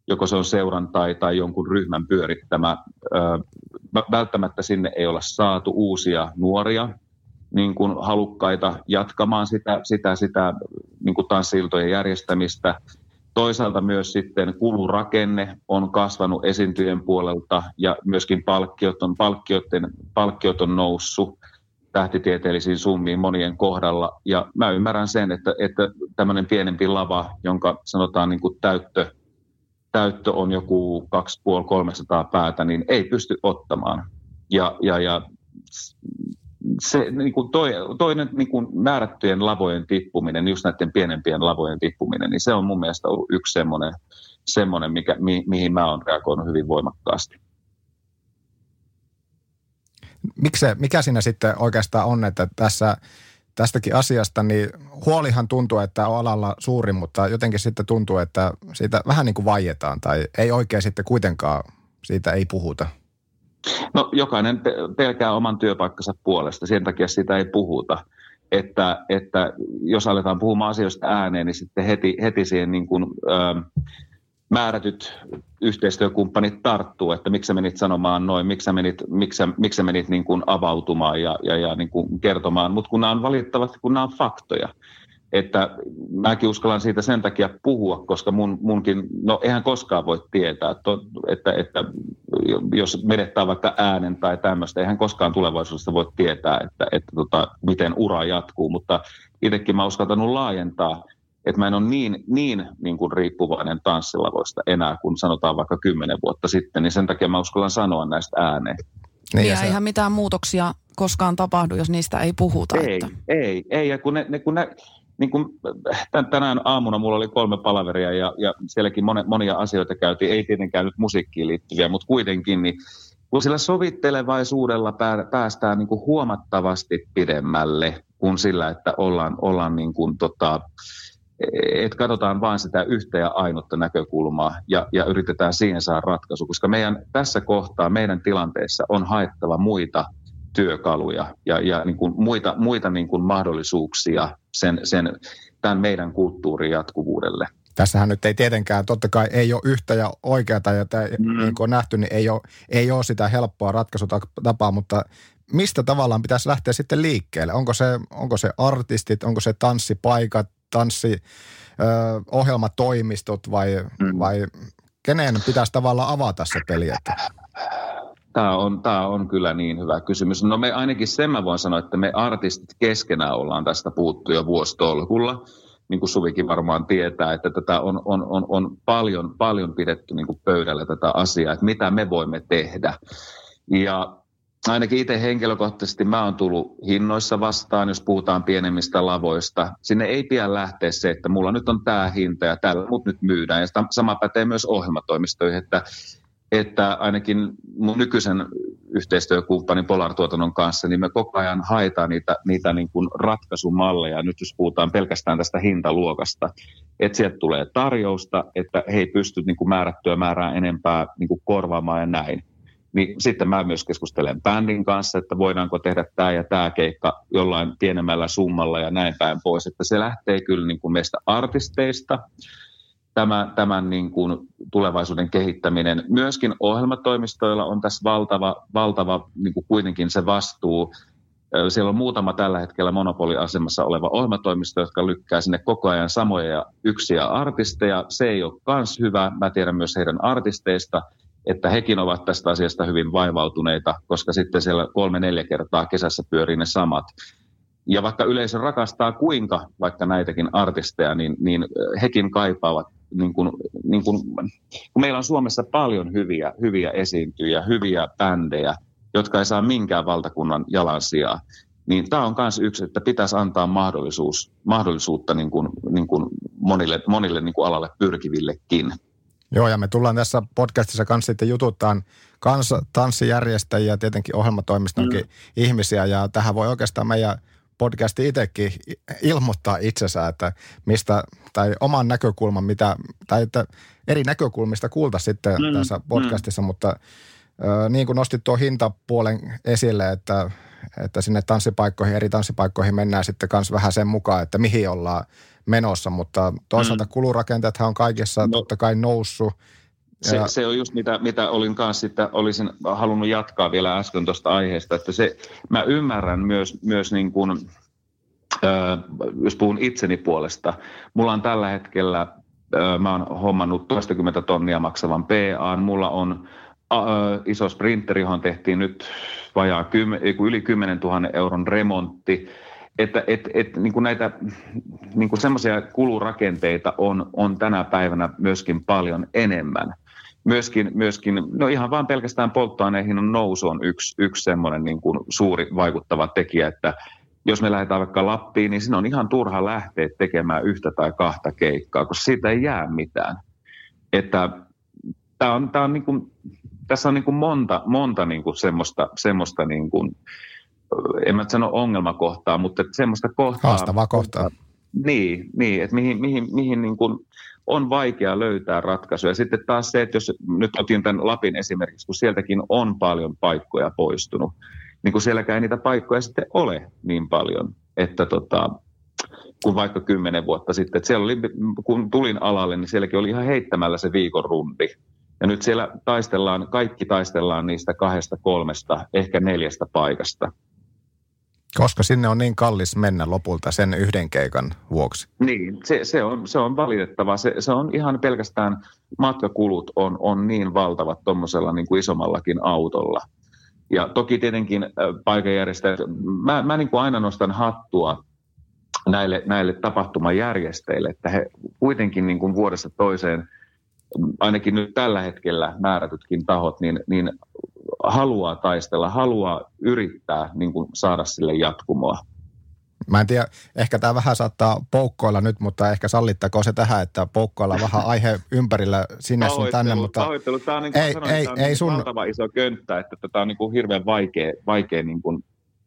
joko se on seuran tai, tai jonkun ryhmän pyörittämä. Välttämättä sinne ei ole saatu uusia nuoria niin kuin halukkaita jatkamaan sitä, sitä, sitä niin kuin tanssiltojen järjestämistä. Toisaalta myös sitten kulurakenne on kasvanut esiintyjen puolelta ja myöskin palkkiot on, palkkiot on noussut tähtitieteellisiin summiin monien kohdalla. Ja mä ymmärrän sen, että, että tämmöinen pienempi lava, jonka sanotaan niin kuin täyttö, täyttö on joku 2,5-300 päätä, niin ei pysty ottamaan. Ja, ja, ja se, niin kuin toi, toinen niin kuin määrättyjen lavojen tippuminen, just näiden pienempien lavojen tippuminen, niin se on mun mielestä ollut yksi semmoinen, semmoinen mikä, mi, mihin mä oon reagoinut hyvin voimakkaasti. Mikse, mikä siinä sitten oikeastaan on, että tässä tästäkin asiasta, niin huolihan tuntuu, että on alalla suuri, mutta jotenkin sitten tuntuu, että siitä vähän niin kuin vaietaan tai ei oikein sitten kuitenkaan siitä ei puhuta. No jokainen pelkää oman työpaikkansa puolesta, sen takia siitä ei puhuta. Että, että jos aletaan puhumaan asioista ääneen, niin sitten heti, heti siihen niin kuin, ö, määrätyt yhteistyökumppanit tarttuu, että miksi sä menit sanomaan noin, miksi sä menit, miksi sä, miksi sä menit niin kuin avautumaan ja, ja, ja niin kuin kertomaan, mutta kun nämä on valitettavasti, kun nämä on faktoja, että mäkin uskallan siitä sen takia puhua, koska mun, munkin, no eihän koskaan voi tietää, että, että, että jos menettää vaikka äänen tai tämmöistä, eihän koskaan tulevaisuudessa voi tietää, että, että tota, miten ura jatkuu, mutta itsekin mä uskaltanut laajentaa että mä en ole niin, niin, niin kuin riippuvainen tanssilavoista enää kuin sanotaan vaikka kymmenen vuotta sitten, niin sen takia mä uskallan sanoa näistä ääneen. Niin, ja eihän mitään muutoksia koskaan tapahdu, jos niistä ei puhuta. Ei, että. ei, ei. Ja kun ne, ne, kun ne niin kuin tänään aamuna mulla oli kolme palaveria ja, ja sielläkin monia, monia asioita käytiin, ei tietenkään nyt musiikkiin liittyviä, mutta kuitenkin, niin kun sillä sovittelevaisuudella päästään niin kuin huomattavasti pidemmälle kuin sillä, että ollaan, ollaan niin kuin tota, että katsotaan vain sitä yhtä ja ainutta näkökulmaa ja, ja yritetään siihen saada ratkaisu, koska meidän tässä kohtaa, meidän tilanteessa on haettava muita työkaluja ja, ja niin kuin muita, muita niin kuin mahdollisuuksia sen, sen, tämän meidän kulttuurin jatkuvuudelle. Tässähän nyt ei tietenkään, totta kai ei ole yhtä ja oikeata, ja tämä, mm. niin kuin on nähty, niin ei ole, ei ole sitä helppoa ratkaisutapaa, mutta mistä tavallaan pitäisi lähteä sitten liikkeelle? Onko se, onko se artistit, onko se tanssipaikat, tanssi, ö, ohjelmatoimistot vai, mm. vai kenen pitäisi tavallaan avata se peli? Että? Tämä on, tämä on kyllä niin hyvä kysymys. No me ainakin sen mä voin sanoa, että me artistit keskenään ollaan tästä puuttu jo vuositolkulla. Niin kuin Suvikin varmaan tietää, että tätä on, on, on, on paljon, paljon pidetty niin kuin pöydällä tätä asiaa, että mitä me voimme tehdä. Ja ainakin itse henkilökohtaisesti mä oon tullut hinnoissa vastaan, jos puhutaan pienemmistä lavoista. Sinne ei pian lähteä se, että mulla nyt on tämä hinta ja tällä mut nyt myydään. Ja sama pätee myös ohjelmatoimistoihin, että, että ainakin mun nykyisen yhteistyökumppanin Polar-tuotannon kanssa, niin me koko ajan haetaan niitä, niitä niin kuin ratkaisumalleja. Nyt jos puhutaan pelkästään tästä hintaluokasta, että sieltä tulee tarjousta, että he ei pysty niin kuin määrättyä määrää enempää niin kuin korvaamaan ja näin niin sitten mä myös keskustelen bändin kanssa, että voidaanko tehdä tämä ja tämä keikka jollain pienemmällä summalla ja näin päin pois. Että se lähtee kyllä niin kuin meistä artisteista, tämä, tämän niin kuin tulevaisuuden kehittäminen. Myöskin ohjelmatoimistoilla on tässä valtava, valtava niin kuin kuitenkin se vastuu. Siellä on muutama tällä hetkellä monopoliasemassa oleva ohjelmatoimisto, jotka lykkää sinne koko ajan samoja yksiä artisteja. Se ei ole myös hyvä. Mä tiedän myös heidän artisteista, että hekin ovat tästä asiasta hyvin vaivautuneita, koska sitten siellä kolme-neljä kertaa kesässä pyörii ne samat. Ja vaikka yleisö rakastaa kuinka vaikka näitäkin artisteja, niin, niin hekin kaipaavat, niin kuin, niin kuin, kun meillä on Suomessa paljon hyviä, hyviä esiintyjä, hyviä bändejä, jotka ei saa minkään valtakunnan jalansijaa, niin tämä on myös yksi, että pitäisi antaa mahdollisuus, mahdollisuutta niin kuin, niin kuin monille, monille niin kuin alalle pyrkivillekin. Joo, ja me tullaan tässä podcastissa kanssa sitten jututtaan kans tanssijärjestäjiä, tietenkin ohjelmatoimistonkin mm. ihmisiä, ja tähän voi oikeastaan meidän podcasti itsekin ilmoittaa itsensä, että mistä, tai oman näkökulman, mitä, tai että eri näkökulmista kuulta sitten mm. tässä mm. podcastissa, mm. mutta niin kuin nostit tuo hintapuolen esille, että, että sinne tanssipaikkoihin, eri tanssipaikkoihin mennään sitten myös vähän sen mukaan, että mihin ollaan menossa, mutta toisaalta mm. kulurakenteethan on kaikessa no. totta kai noussut. Se, ja... se on just mitä, mitä olin kanssa sitten, olisin halunnut jatkaa vielä äsken tuosta aiheesta, että se, mä ymmärrän myös, myös niin kuin, äh, jos puhun itseni puolesta, mulla on tällä hetkellä, äh, mä oon hommannut toistakymmentä tonnia maksavan PA, mulla on iso sprinteri, johon tehtiin nyt vajaa kymmen, yli 10 000 euron remontti, että et, et, niin kuin näitä niin kuin semmoisia kulurakenteita on, on tänä päivänä myöskin paljon enemmän. Myöskin, myöskin no ihan vain pelkästään polttoaineen hinnan nousu on yksi, yksi semmoinen niin kuin suuri vaikuttava tekijä, että jos me lähdetään vaikka Lappiin, niin siinä on ihan turha lähteä tekemään yhtä tai kahta keikkaa, koska siitä ei jää mitään. Että tämä on, tämä on niin kuin, tässä on niin kuin monta, monta niin kuin semmoista, semmoista niin kuin, en mä sano ongelmakohtaa, mutta semmoista kohtaa. Haastavaa kohtaa. Niin, niin että mihin, mihin, mihin niin kuin on vaikea löytää ratkaisuja. Sitten taas se, että jos nyt otin tämän Lapin esimerkiksi, kun sieltäkin on paljon paikkoja poistunut, niin kun sielläkään ei niitä paikkoja sitten ole niin paljon, että tota, kuin vaikka kymmenen vuotta sitten. Että siellä oli, kun tulin alalle, niin sielläkin oli ihan heittämällä se viikon rundi. Ja nyt siellä taistellaan, kaikki taistellaan niistä kahdesta, kolmesta, ehkä neljästä paikasta. Koska sinne on niin kallis mennä lopulta sen yhden keikan vuoksi. Niin, se, se, on, se on valitettava. Se, se on ihan pelkästään matkakulut on, on niin valtavat tuommoisella niin kuin isommallakin autolla. Ja toki tietenkin paikanjärjestäjät, mä, mä niin kuin aina nostan hattua näille, näille tapahtumajärjestäjille, että he kuitenkin niin kuin vuodesta toiseen, ainakin nyt tällä hetkellä määrätytkin tahot, niin, niin haluaa taistella, haluaa yrittää niin kuin saada sille jatkumoa. Mä en tiedä, ehkä tämä vähän saattaa poukkoilla nyt, mutta ehkä sallittako se tähän, että poukkoilla vähän aihe ympärillä sinne sun tänne, mutta... Pahoittelu. Tämä on, niin kuin ei, sanoin, ei, tämä on ei niin sun... valtava iso könttä, että tätä on niin kuin hirveän vaikea, vaikea niin kuin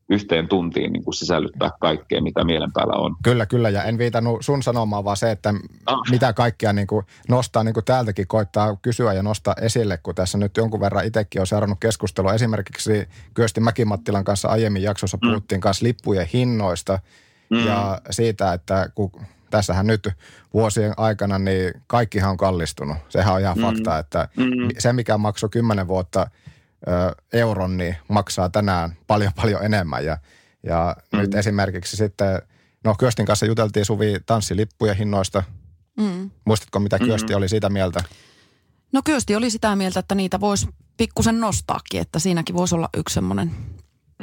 yhteen tuntiin niin kuin sisällyttää kaikkea, mitä mielen päällä on. Kyllä, kyllä. Ja en viitannut sun sanomaan, vaan se, että ah. mitä kaikkea niin kuin nostaa, niin kuin täältäkin koittaa kysyä ja nostaa esille, kun tässä nyt jonkun verran itsekin on seurannut keskustelua. Esimerkiksi Kyösti Mäkimattilan kanssa aiemmin jaksossa mm. puhuttiin kanssa lippujen hinnoista mm. ja siitä, että kun tässähän nyt vuosien aikana niin kaikkihan on kallistunut. Sehän on ihan mm. fakta, että mm. se mikä maksoi kymmenen vuotta – euron, niin maksaa tänään paljon paljon enemmän. Ja, ja mm. nyt esimerkiksi sitten, no Kyöstin kanssa juteltiin Suvi tanssilippujen hinnoista. Mm. Muistatko, mitä Kyösti mm. oli siitä mieltä? No Kyösti oli sitä mieltä, että niitä voisi pikkusen nostaakin, että siinäkin voisi olla yksi semmoinen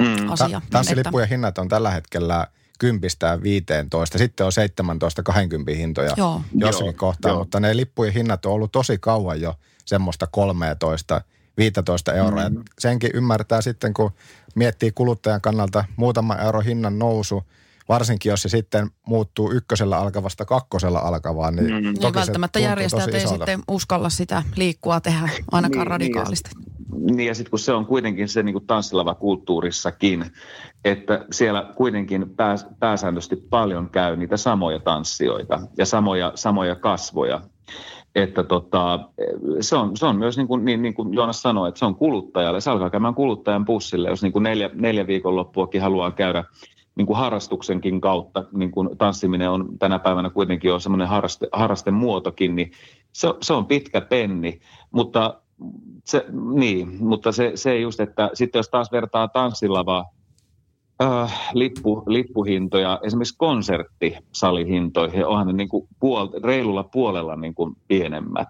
mm. asia. Ta- tanssilippujen että... hinnat on tällä hetkellä kympistä 15. Sitten on 17 20 hintoja Joo. jossakin Joo. kohtaa, Joo. mutta ne lippujen hinnat on ollut tosi kauan jo semmoista 13 15 euroa. Mm. senkin ymmärtää sitten, kun miettii kuluttajan kannalta muutama euro hinnan nousu, varsinkin jos se sitten muuttuu ykkösellä alkavasta kakkosella alkavaan. Niin, mm. niin välttämättä järjestäjät ei sitten uskalla sitä liikkua tehdä ainakaan niin, radikaalisti. Niin, niin ja sitten kun se on kuitenkin se niin kuin tanssilava kulttuurissakin, että siellä kuitenkin pääs, pääsääntöisesti paljon käy niitä samoja tanssijoita ja samoja, samoja kasvoja että tota, se, on, se on myös niin kuin, niin, niin kuin Joonas sanoi, että se on kuluttajalle. Se alkaa käymään kuluttajan pussille, jos niin kuin neljä, neljä viikonloppuakin haluaa käydä niin kuin harrastuksenkin kautta, niin kuin tanssiminen on tänä päivänä kuitenkin jo semmoinen harraste, harrastemuotokin, niin se, se on pitkä penni, mutta se, niin, mutta se, se just, että sitten jos taas vertaa tanssilavaa äh, lippu, lippuhintoja, esimerkiksi konserttisalihintoihin, onhan ne niin kuin puol- reilulla puolella niin kuin pienemmät.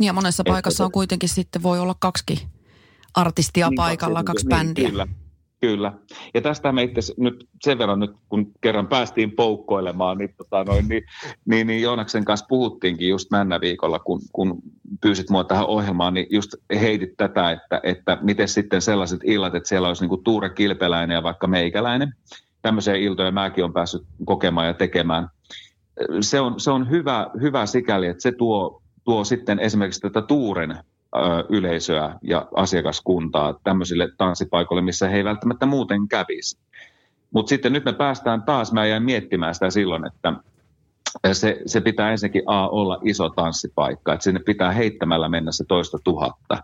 Ja monessa Että paikassa on kuitenkin sitten voi olla kaksi artistia niin, paikalla, kaksi niin, bändiä. Kyllä, Kyllä. Ja tästä me itse nyt sen verran nyt, kun kerran päästiin poukkoilemaan, niin, tota noin, niin, niin, niin Joonaksen kanssa puhuttiinkin just männä viikolla, kun, kun pyysit mua tähän ohjelmaan, niin just heitit tätä, että, että miten sitten sellaiset illat, että siellä olisi niin Tuure Kilpeläinen ja vaikka meikäläinen. Tämmöisiä iltoja mäkin olen päässyt kokemaan ja tekemään. Se on, se on hyvä, hyvä sikäli, että se tuo, tuo sitten esimerkiksi tätä Tuuren yleisöä ja asiakaskuntaa tämmöisille tanssipaikoille, missä he ei välttämättä muuten kävisi. Mutta sitten nyt me päästään taas, mä jäin miettimään sitä silloin, että se, se pitää ensinnäkin A olla iso tanssipaikka, että sinne pitää heittämällä mennä se toista tuhatta,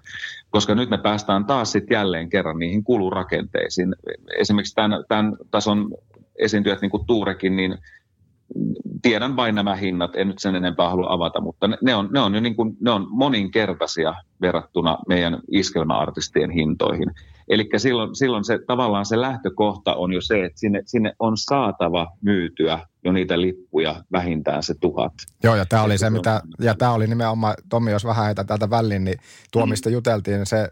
koska nyt me päästään taas sitten jälleen kerran niihin kulurakenteisiin. Esimerkiksi tämän, tämän tason esiintyjät, niin kuin Tuurekin, niin tiedän vain nämä hinnat, en nyt sen enempää halua avata, mutta ne, ne, on, ne, on, niin kuin, ne on moninkertaisia verrattuna meidän iskelmäartistien hintoihin. Eli silloin, silloin se, tavallaan se lähtökohta on jo se, että sinne, sinne on saatava myytyä jo niitä lippuja vähintään se tuhat. Joo, ja tämä oli se, mitä, ja tämä oli nimenomaan, Tommi, jos vähän heitä täältä väliin, niin tuo, mistä mm. juteltiin, se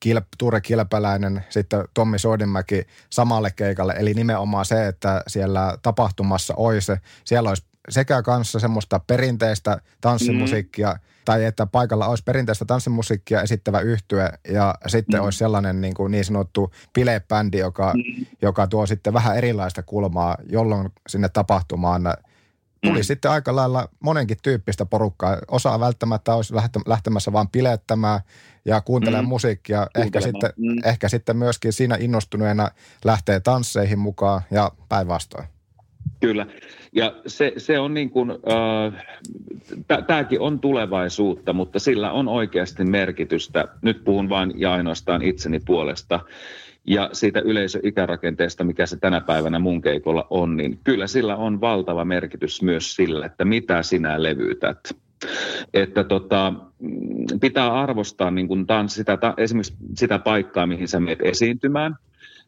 Kilp, Ture Kilpäläinen, sitten Tommi Soidinmäki samalle keikalle. Eli nimenomaan se, että siellä tapahtumassa olisi, siellä olisi sekä kanssa semmoista perinteistä tanssimusiikkia, mm. tai että paikalla olisi perinteistä tanssimusiikkia esittävä yhtye, ja sitten mm. olisi sellainen niin, kuin niin sanottu bilebändi, joka, mm. joka tuo sitten vähän erilaista kulmaa, jolloin sinne tapahtumaan tuli mm. sitten aika lailla monenkin tyyppistä porukkaa. Osa välttämättä olisi lähtemässä vaan pilettämään, ja kuuntelee mm. musiikkia. Ehkä sitten, mm. ehkä sitten myöskin siinä innostuneena lähtee tansseihin mukaan ja päinvastoin. Kyllä. Ja se, se on niin kuin, äh, tämäkin on tulevaisuutta, mutta sillä on oikeasti merkitystä. Nyt puhun vain ja ainoastaan itseni puolesta ja siitä yleisöikärakenteesta, mikä se tänä päivänä mun keikolla on, niin kyllä sillä on valtava merkitys myös sillä, että mitä sinä levytät. Että tota, mm, pitää arvostaa niin kuin tans, sitä, ta, esimerkiksi sitä paikkaa, mihin sä menet esiintymään.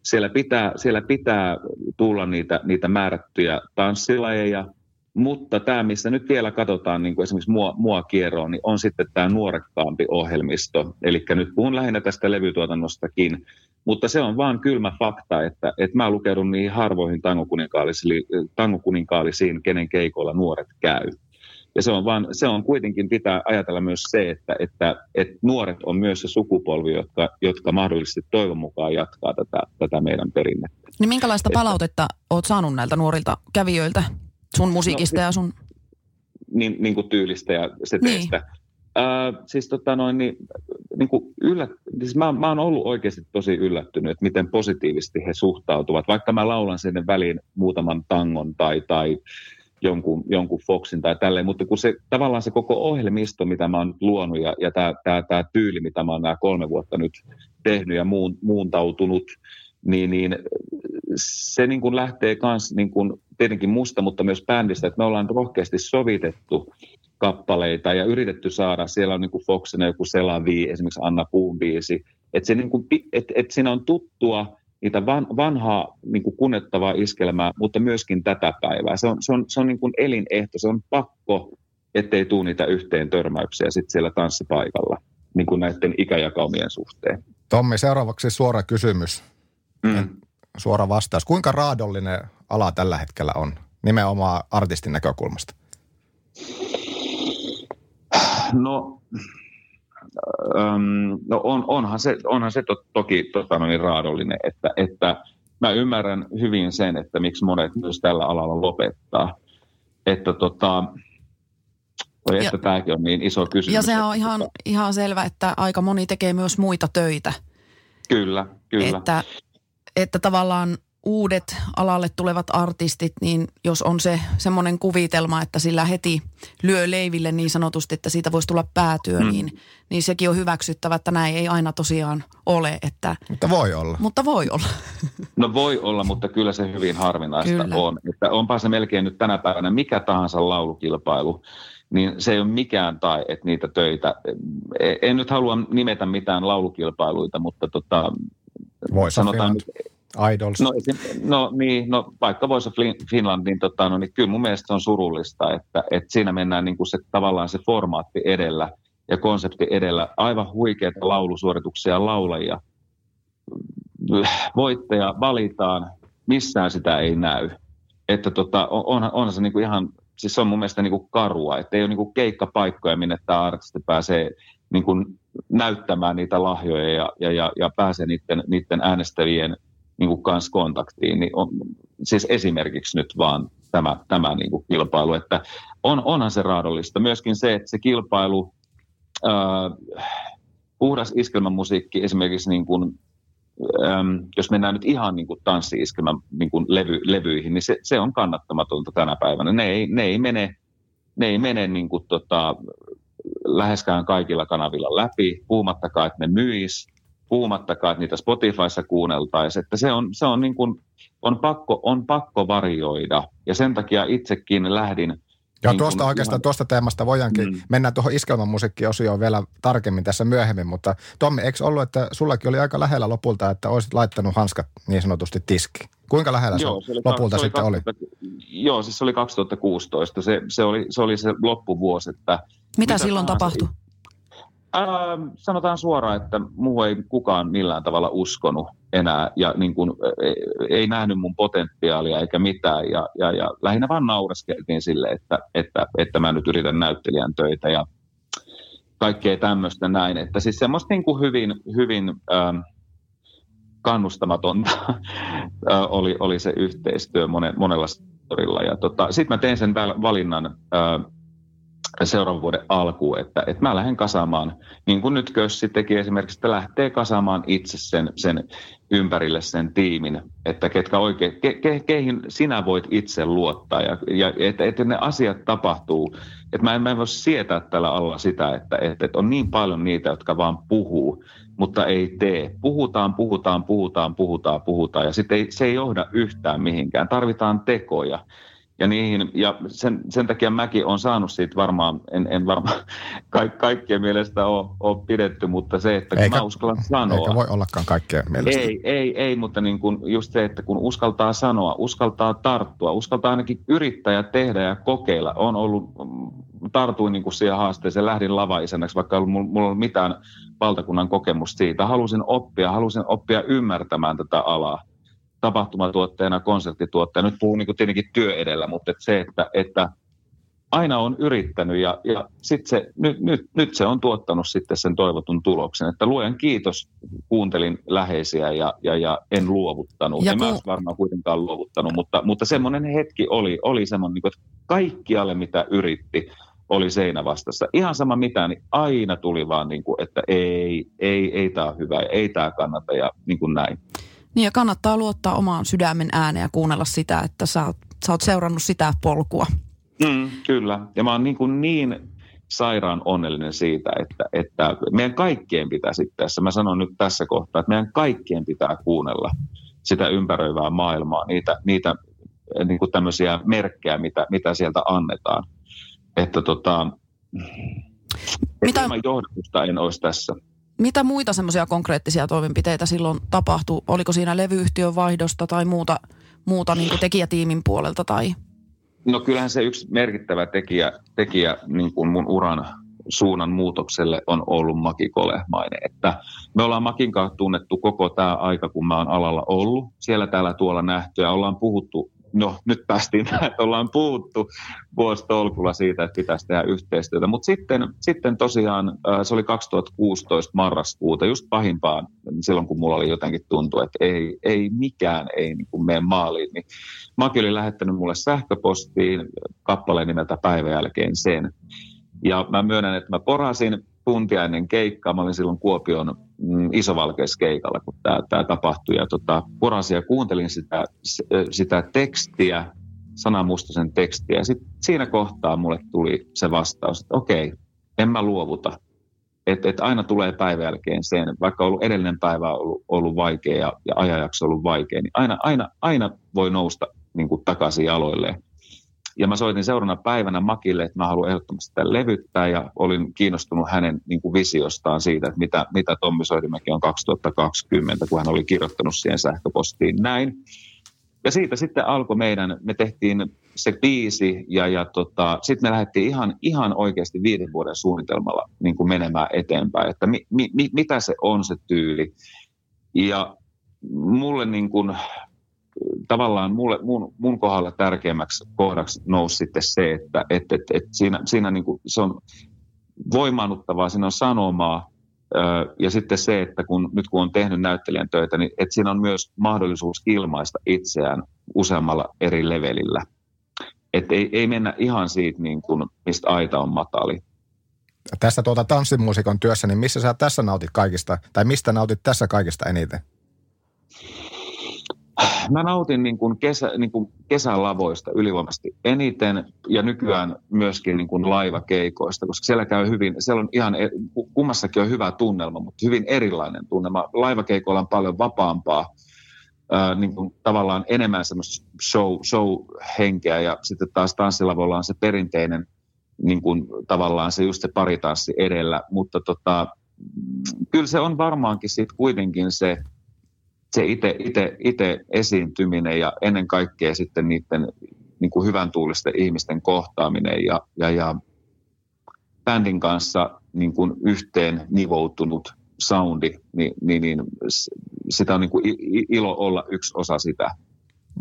Siellä pitää, siellä pitää tulla niitä, niitä määrättyjä tanssilajeja, mutta tämä, missä nyt vielä katsotaan niin kuin esimerkiksi mua, mua kierroon, niin on sitten tämä nuorekkaampi ohjelmisto. Eli nyt puhun lähinnä tästä levytuotannostakin, mutta se on vaan kylmä fakta, että, että mä lukeudun niihin harvoihin tangokuninkaallisiin, kenen keikoilla nuoret käy. Ja se on, vaan, se on kuitenkin, pitää ajatella myös se, että, että, että nuoret on myös se sukupolvi, jotka, jotka mahdollisesti toivon mukaan jatkaa tätä, tätä meidän perinnettä. Niin minkälaista että, palautetta olet saanut näiltä nuorilta kävijöiltä sun musiikista no, ja sun... Niin, niin kuin tyylistä ja seteistä. Niin. Äh, siis tota noin, niin, niin kuin yllät, siis mä, mä oon ollut oikeasti tosi yllättynyt, että miten positiivisesti he suhtautuvat. Vaikka mä laulan sinne väliin muutaman tangon tai, tai jonkun, jonkun Foxin tai tälleen, mutta kun se tavallaan se koko ohjelmisto, mitä mä oon luonut ja, ja tämä tää, tää tyyli, mitä mä oon nämä kolme vuotta nyt tehnyt ja muun, muuntautunut, niin, niin se niin kuin lähtee myös niin tietenkin musta, mutta myös bändistä, että me ollaan rohkeasti sovitettu kappaleita ja yritetty saada, siellä on niin kuin Foxina joku Selavi, esimerkiksi Anna Puun biisi, että, niin että, että siinä on tuttua niitä van, vanhaa niin kuin kunnettavaa iskelmää, mutta myöskin tätä päivää. Se on, se on, se on niin kuin elinehto, se on pakko, ettei tule niitä yhteen törmäyksiä sitten siellä tanssipaikalla niin kuin näiden ikäjakaumien suhteen. Tommi, seuraavaksi suora kysymys. Mm. Suora vastaus. Kuinka raadollinen ala tällä hetkellä on nimenomaan artistin näkökulmasta? No Öm, no on, onhan se, onhan se to, toki tota, no niin raadollinen, että, että mä ymmärrän hyvin sen, että miksi monet myös tällä alalla lopettaa. Että tota, että ja, tämäkin on niin iso kysymys. Ja se on ihan, ihan selvä, että aika moni tekee myös muita töitä. Kyllä, kyllä. Että, että tavallaan uudet alalle tulevat artistit, niin jos on se semmoinen kuvitelma, että sillä heti lyö leiville niin sanotusti, että siitä voisi tulla päätyö, mm. niin, niin sekin on hyväksyttävä, että näin ei aina tosiaan ole. Että, mutta voi olla. Mutta voi olla. No voi olla, mutta kyllä se hyvin harvinaista kyllä. on. Että onpa se melkein nyt tänä päivänä mikä tahansa laulukilpailu, niin se ei ole mikään tai, että niitä töitä, en nyt halua nimetä mitään laulukilpailuita, mutta tota, sanotaan nyt, Idols. No, no niin, no vaikka of Finland, niin, tota, no, niin kyllä mun mielestä on surullista, että, että siinä mennään niin kuin se, tavallaan se formaatti edellä ja konsepti edellä. Aivan huikeita laulusuorituksia laulajia. Voittaja valitaan, missään sitä ei näy. Että tota, onhan, onhan se niin kuin ihan, siis se on mun mielestä niin kuin karua, että ei ole niin kuin keikkapaikkoja, minne tämä artisti pääsee niin kuin näyttämään niitä lahjoja ja, ja, ja, ja pääsee niiden, niiden äänestävien niin kuin kanssa kontaktiin, niin on, siis esimerkiksi nyt vaan tämä, tämä niin kuin kilpailu, että on, onhan se raadollista. Myöskin se, että se kilpailu, ää, puhdas iskelmämusiikki esimerkiksi niin kuin, äm, jos mennään nyt ihan niin kuin tanssi-iskelmän niin kuin levy, levyihin, niin se, se on kannattamatonta tänä päivänä. Ne ei, ne ei mene, ne ei mene niin kuin tota, läheskään kaikilla kanavilla läpi, puhumattakaan, että ne myis puhumattakaan, että niitä Spotifyssa kuunneltaisiin, että se on, se on, niin kuin, on, pakko, on pakko varjoida. Ja sen takia itsekin lähdin Joo, niin tuosta oikeastaan ihan... tuosta teemasta voidaankin mm. mennä tuohon iskelmämusiikkiosioon vielä tarkemmin tässä myöhemmin, mutta Tommi, eikö ollut, että sullakin oli aika lähellä lopulta, että olisit laittanut hanskat niin sanotusti tiski? Kuinka lähellä joo, se, oli, lopulta se sitten oli? 2000, Joo, siis se oli 2016. Se, se, oli, se oli se loppuvuosi, että... Mitä, mitä silloin tapahtui? Ää, sanotaan suoraan, että muu ei kukaan millään tavalla uskonut enää ja niin kuin, ei, ei nähnyt mun potentiaalia eikä mitään. Ja, ja, ja lähinnä vaan nauraskeltiin sille, että, että, että mä nyt yritän näyttelijän töitä ja kaikkea tämmöistä näin. Että siis semmoista niin kuin hyvin, hyvin ähm, kannustamatonta oli, oli se yhteistyö monen, monella storilla. Ja tota, sitten mä tein sen valinnan, äh, seuraavan vuoden alkuun, että, että mä lähden kasaamaan, niin kuin nyt Kössi teki esimerkiksi, että lähtee kasaamaan itse sen, sen ympärille sen tiimin, että ketkä oikein, ke, ke, keihin sinä voit itse luottaa ja, ja että, että ne asiat tapahtuu. Että mä en, mä en voi sietää tällä alla sitä, että, että, että on niin paljon niitä, jotka vaan puhuu, mutta ei tee. Puhutaan, puhutaan, puhutaan, puhutaan, puhutaan ja sitten se ei johda yhtään mihinkään. Tarvitaan tekoja ja, niihin, ja sen, sen takia mäkin on saanut siitä varmaan, en, en varmaan ka, kaikkien mielestä ole, ole pidetty, mutta se, että kun eikä, mä uskallan sanoa. Eikä voi ollakaan kaikkien mielestä. Ei, ei, ei mutta niin kun just se, että kun uskaltaa sanoa, uskaltaa tarttua, uskaltaa ainakin yrittää ja tehdä ja kokeilla. On ollut, tartuin niin kuin siihen haasteeseen, lähdin lavaisenäksi, vaikka ei ollut, mulla ollut mitään valtakunnan kokemusta siitä. Halusin oppia, halusin oppia ymmärtämään tätä alaa tapahtumatuotteena, konserttituotteena. Nyt puhun niin tietenkin työ edellä, mutta et se, että, että aina on yrittänyt ja, ja sit se, nyt, nyt, nyt se on tuottanut sitten sen toivotun tuloksen. Että luojan kiitos, kuuntelin läheisiä ja, ja, ja en luovuttanut. Ja en kun... mä varmaan kuitenkaan luovuttanut, mutta, mutta semmoinen hetki oli, oli semmoinen, niin kuin, että kaikkialle mitä yritti, oli seinä vastassa. Ihan sama mitä, niin aina tuli vaan, niin kuin, että ei, ei, ei tämä hyvä ei tämä kannata ja niin kuin näin. Niin ja kannattaa luottaa omaan sydämen ääneen ja kuunnella sitä, että sä oot, sä oot seurannut sitä polkua. Mm, kyllä. Ja mä oon niin, kuin niin sairaan onnellinen siitä, että, että meidän kaikkien pitäisi tässä, mä sanon nyt tässä kohtaa, että meidän kaikkien pitää kuunnella sitä ympäröivää maailmaa, niitä, niitä niin kuin tämmöisiä merkkejä, mitä, mitä sieltä annetaan. Että tota, mitä... ilman johdatusta en olisi tässä. Mitä muita semmoisia konkreettisia toimenpiteitä silloin tapahtui? Oliko siinä levyyhtiön vaihdosta tai muuta, muuta niin tekijätiimin puolelta? Tai? No kyllähän se yksi merkittävä tekijä, tekijä niin kuin mun uran suunnan muutokselle on ollut Maki Kolehmainen. Että me ollaan Makin kanssa tunnettu koko tämä aika, kun mä oon alalla ollut. Siellä täällä tuolla nähty ja ollaan puhuttu no nyt päästiin tähän, että ollaan puhuttu vuositolkulla siitä, että pitäisi tehdä yhteistyötä. Mutta sitten, sitten tosiaan se oli 2016 marraskuuta, just pahimpaan silloin, kun mulla oli jotenkin tuntu, että ei, ei mikään ei niin kuin mene maaliin. Niin Maki oli lähettänyt mulle sähköpostiin kappaleen nimeltä päivän jälkeen sen. Ja mä myönnän, että mä porasin tuntia ennen keikkaa. Mä olin silloin Kuopion mm, isovalkeiskeikalla, kun tämä tapahtui. Ja tota, porasin ja kuuntelin sitä, sitä tekstiä, sanamustaisen tekstiä. Ja sit siinä kohtaa mulle tuli se vastaus, että okei, en mä luovuta. Että et aina tulee päivän jälkeen sen, vaikka ollut edellinen päivä ollut, ollut vaikea ja, ja ajanjakso ollut vaikea, niin aina, aina, aina voi nousta niin kuin takaisin jaloilleen. Ja mä soitin seuraavana päivänä Makille, että mä haluan ehdottomasti sitä levyttää ja olin kiinnostunut hänen niin kuin visiostaan siitä, että mitä, mitä Tommi Soirimäki on 2020, kun hän oli kirjoittanut siihen sähköpostiin näin. Ja siitä sitten alkoi meidän, me tehtiin se biisi ja, ja tota, sitten me lähdettiin ihan, ihan oikeasti viiden vuoden suunnitelmalla niin kuin menemään eteenpäin, että mi, mi, mitä se on se tyyli. Ja mulle niin kuin, tavallaan mulle, mun, mun kohdalla tärkeimmäksi kohdaksi nousi sitten se, että et, et, et siinä, siinä niin kuin, se on voimaannuttavaa, siinä on sanomaa, ja sitten se, että kun, nyt kun on tehnyt näyttelijän töitä, niin että siinä on myös mahdollisuus ilmaista itseään useammalla eri levelillä. Että ei, ei mennä ihan siitä, niin kuin, mistä aita on matali. Tässä tuota tanssimuusikon työssä, niin missä sä tässä nautit kaikista, tai mistä nautit tässä kaikista eniten? Mä nautin niin kuin kesä, niin kuin kesälavoista ylivoimaisesti eniten ja nykyään myöskin niin kuin laivakeikoista, koska siellä käy hyvin, siellä on ihan, e, kummassakin on hyvä tunnelma, mutta hyvin erilainen tunnelma. Laivakeikoilla on paljon vapaampaa, ää, niin kuin tavallaan enemmän semmoista show, show-henkeä ja sitten taas tanssilavoilla on se perinteinen niin kuin tavallaan se just se paritanssi edellä, mutta tota, kyllä se on varmaankin sitten kuitenkin se, se itse, itse, itse esiintyminen ja ennen kaikkea sitten niiden niin kuin hyvän tuulisten ihmisten kohtaaminen ja, ja, ja bändin kanssa niin kuin yhteen nivoutunut soundi, niin, niin, niin sitä on niin kuin ilo olla yksi osa sitä.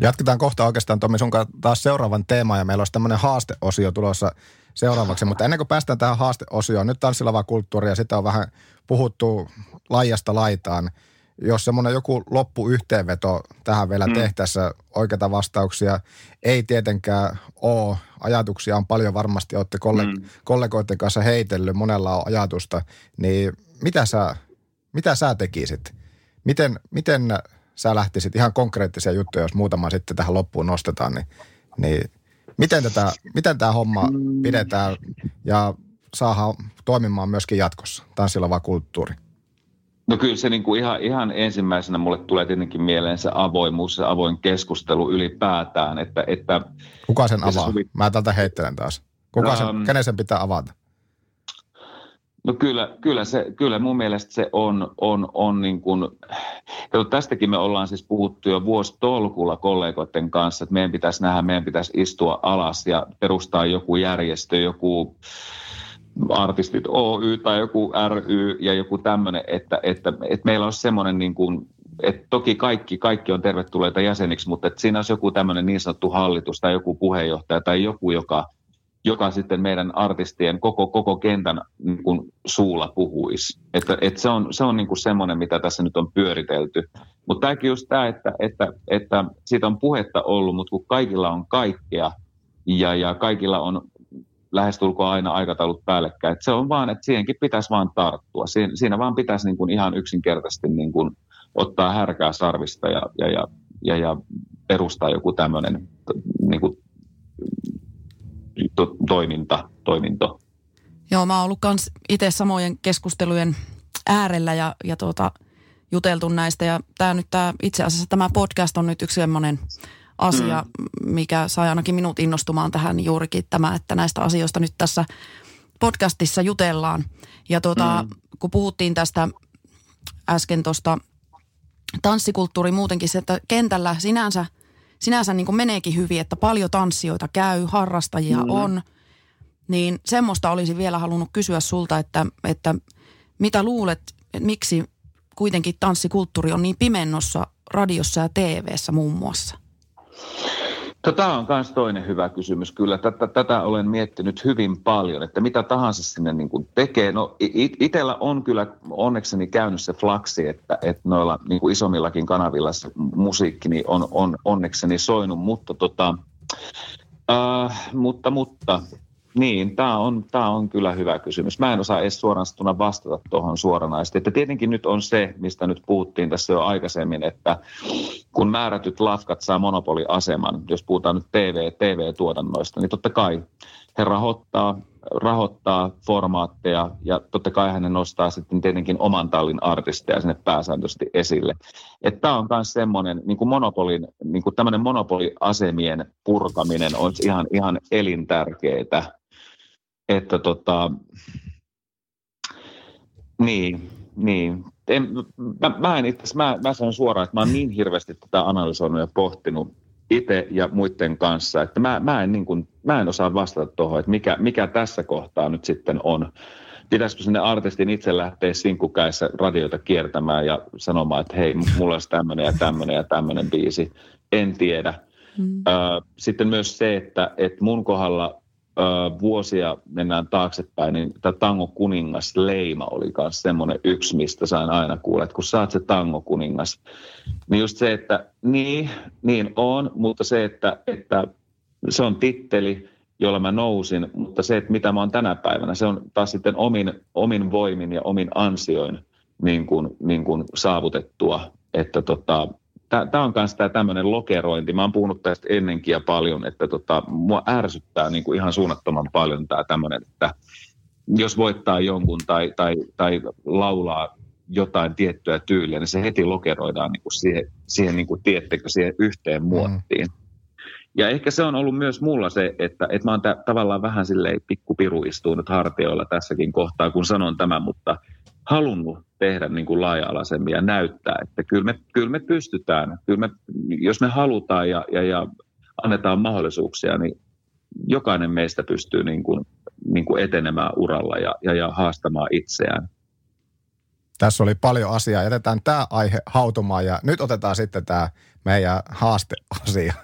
Jatketaan kohta oikeastaan Tommi sun taas seuraavan teeman ja meillä olisi tämmöinen haasteosio tulossa seuraavaksi. Mutta ennen kuin päästään tähän haasteosioon, nyt tanssilava kulttuuri ja sitä on vähän puhuttu laajasta laitaan – jos semmoinen joku loppuyhteenveto tähän vielä mm. tehtäessä, oikeita vastauksia ei tietenkään ole. Ajatuksia on paljon varmasti, olette kolleg- mm. kollegoiden kanssa heitellyt, monella on ajatusta. Niin mitä sä, mitä sä tekisit? Miten, miten sä lähtisit ihan konkreettisia juttuja, jos muutama sitten tähän loppuun nostetaan, niin, niin miten, tätä, miten tämä homma mm. pidetään ja saadaan toimimaan myöskin jatkossa, tanssilava kulttuuri? No kyllä se niin kuin ihan, ihan ensimmäisenä mulle tulee tietenkin mieleen se avoimuus, se avoin keskustelu ylipäätään. Että, että Kuka sen avaa? Sovi... Mä tältä heittelen taas. Kuka sen, um, kenen sen pitää avata? No kyllä, kyllä, se, kyllä mun mielestä se on, on, on niin kuin, tästäkin me ollaan siis puhuttu jo vuositolkulla kollegoiden kanssa, että meidän pitäisi nähdä, meidän pitäisi istua alas ja perustaa joku järjestö, joku artistit Oy tai joku ry ja joku tämmöinen, että, että, että meillä olisi semmoinen niin kuin, että toki kaikki, kaikki on tervetulleita jäseniksi, mutta että siinä olisi joku tämmöinen niin sanottu hallitus tai joku puheenjohtaja tai joku, joka, joka sitten meidän artistien koko, koko kentän niin kuin suulla puhuisi. Että, että se on, se on niin kuin semmoinen, mitä tässä nyt on pyöritelty. Mutta tämäkin just tämä, että, että, että siitä on puhetta ollut, mutta kun kaikilla on kaikkea ja, ja kaikilla on lähestulkoon aina aikataulut päällekkäin. Et se on vaan, että siihenkin pitäisi vaan tarttua. Siin, siinä vaan pitäisi niin kuin ihan yksinkertaisesti niin kuin ottaa härkää sarvista ja, ja, ja, ja, ja perustaa joku tämmöinen niin kuin, to, toiminta, toiminto. Joo, mä oon ollut myös itse samojen keskustelujen äärellä ja, ja tuota, juteltu näistä. Ja tämä nyt tää, itse asiassa tämä podcast on nyt yksi semmoinen asia, mm. mikä sai ainakin minut innostumaan tähän juurikin tämä, että näistä asioista nyt tässä podcastissa jutellaan. Ja tuota, mm. kun puhuttiin tästä äsken tuosta tanssikulttuuri muutenkin, se, että kentällä sinänsä, sinänsä niin kuin meneekin hyvin, että paljon tanssijoita käy, harrastajia mm. on, niin semmoista olisi vielä halunnut kysyä sulta, että, että mitä luulet, että miksi kuitenkin tanssikulttuuri on niin pimennossa radiossa ja TVssä muun muassa? Tämä on myös toinen hyvä kysymys. Kyllä tätä, tätä olen miettinyt hyvin paljon, että mitä tahansa sinne niin kuin tekee. No itsellä on kyllä onnekseni käynyt se flaksi, että, että noilla niin kuin isommillakin kanavilla se musiikki niin on, on onnekseni soinut, mutta, tota, äh, mutta, mutta niin, tämä on, tämä on kyllä hyvä kysymys. Mä en osaa edes suoraan vastata tuohon suoranaisesti. Että tietenkin nyt on se, mistä nyt puhuttiin tässä jo aikaisemmin, että kun määrätyt lafkat saa monopoliaseman, jos puhutaan nyt TV, TV-tuotannoista, niin totta kai he rahoittaa, rahoittaa formaatteja ja totta kai hän nostaa sitten tietenkin oman tallin artisteja sinne pääsääntöisesti esille. Tämä on myös semmoinen niin kuin monopolin, niin kuin tämmöinen monopoliasemien purkaminen on ihan, ihan elintärkeää että tota, niin, niin. En, mä, mä, en itse, mä, mä sanon suoraan, että mä oon niin hirveästi tätä analysoinut ja pohtinut itse ja muiden kanssa, että mä, mä, en, niin kuin, mä en osaa vastata tuohon, että mikä, mikä tässä kohtaa nyt sitten on. Pitäisikö sinne artistin itse lähteä sinkkukäissä radioita kiertämään ja sanomaan, että hei, mulla olisi tämmöinen ja tämmöinen ja tämmöinen biisi. En tiedä. Mm. Sitten myös se, että, että mun kohdalla vuosia mennään taaksepäin, niin tämä Tango kuningas leima oli myös semmoinen yksi, mistä sain aina kuulla, että kun oot se Tango kuningas, niin just se, että niin, niin on, mutta se, että, että se on titteli, jolla mä nousin, mutta se, että mitä mä oon tänä päivänä, se on taas sitten omin, omin voimin ja omin ansioin niin kuin, niin kuin saavutettua, että tota, tämä on myös tämä tämmöinen lokerointi. Mä oon puhunut tästä ennenkin ja paljon, että tota, mua ärsyttää niin kuin ihan suunnattoman paljon tämä tämmöinen, että jos voittaa jonkun tai, tai, tai laulaa jotain tiettyä tyyliä, niin se heti lokeroidaan niin kuin siihen, siihen niin kuin, tiettekö, siihen yhteen mm. muottiin. Mm. Ja ehkä se on ollut myös mulla se, että, että mä oon t- tavallaan vähän silleen pikkupiru nyt hartioilla tässäkin kohtaa, kun sanon tämän, mutta halunnut tehdä niin kuin laaja-alaisemmin ja näyttää, että kyllä me, kyllä me pystytään, kyllä me, jos me halutaan ja, ja, ja annetaan mahdollisuuksia, niin jokainen meistä pystyy niin kuin, niin kuin etenemään uralla ja, ja, ja haastamaan itseään. Tässä oli paljon asiaa. Jätetään tämä aihe hautumaan ja nyt otetaan sitten tämä meidän haasteasia.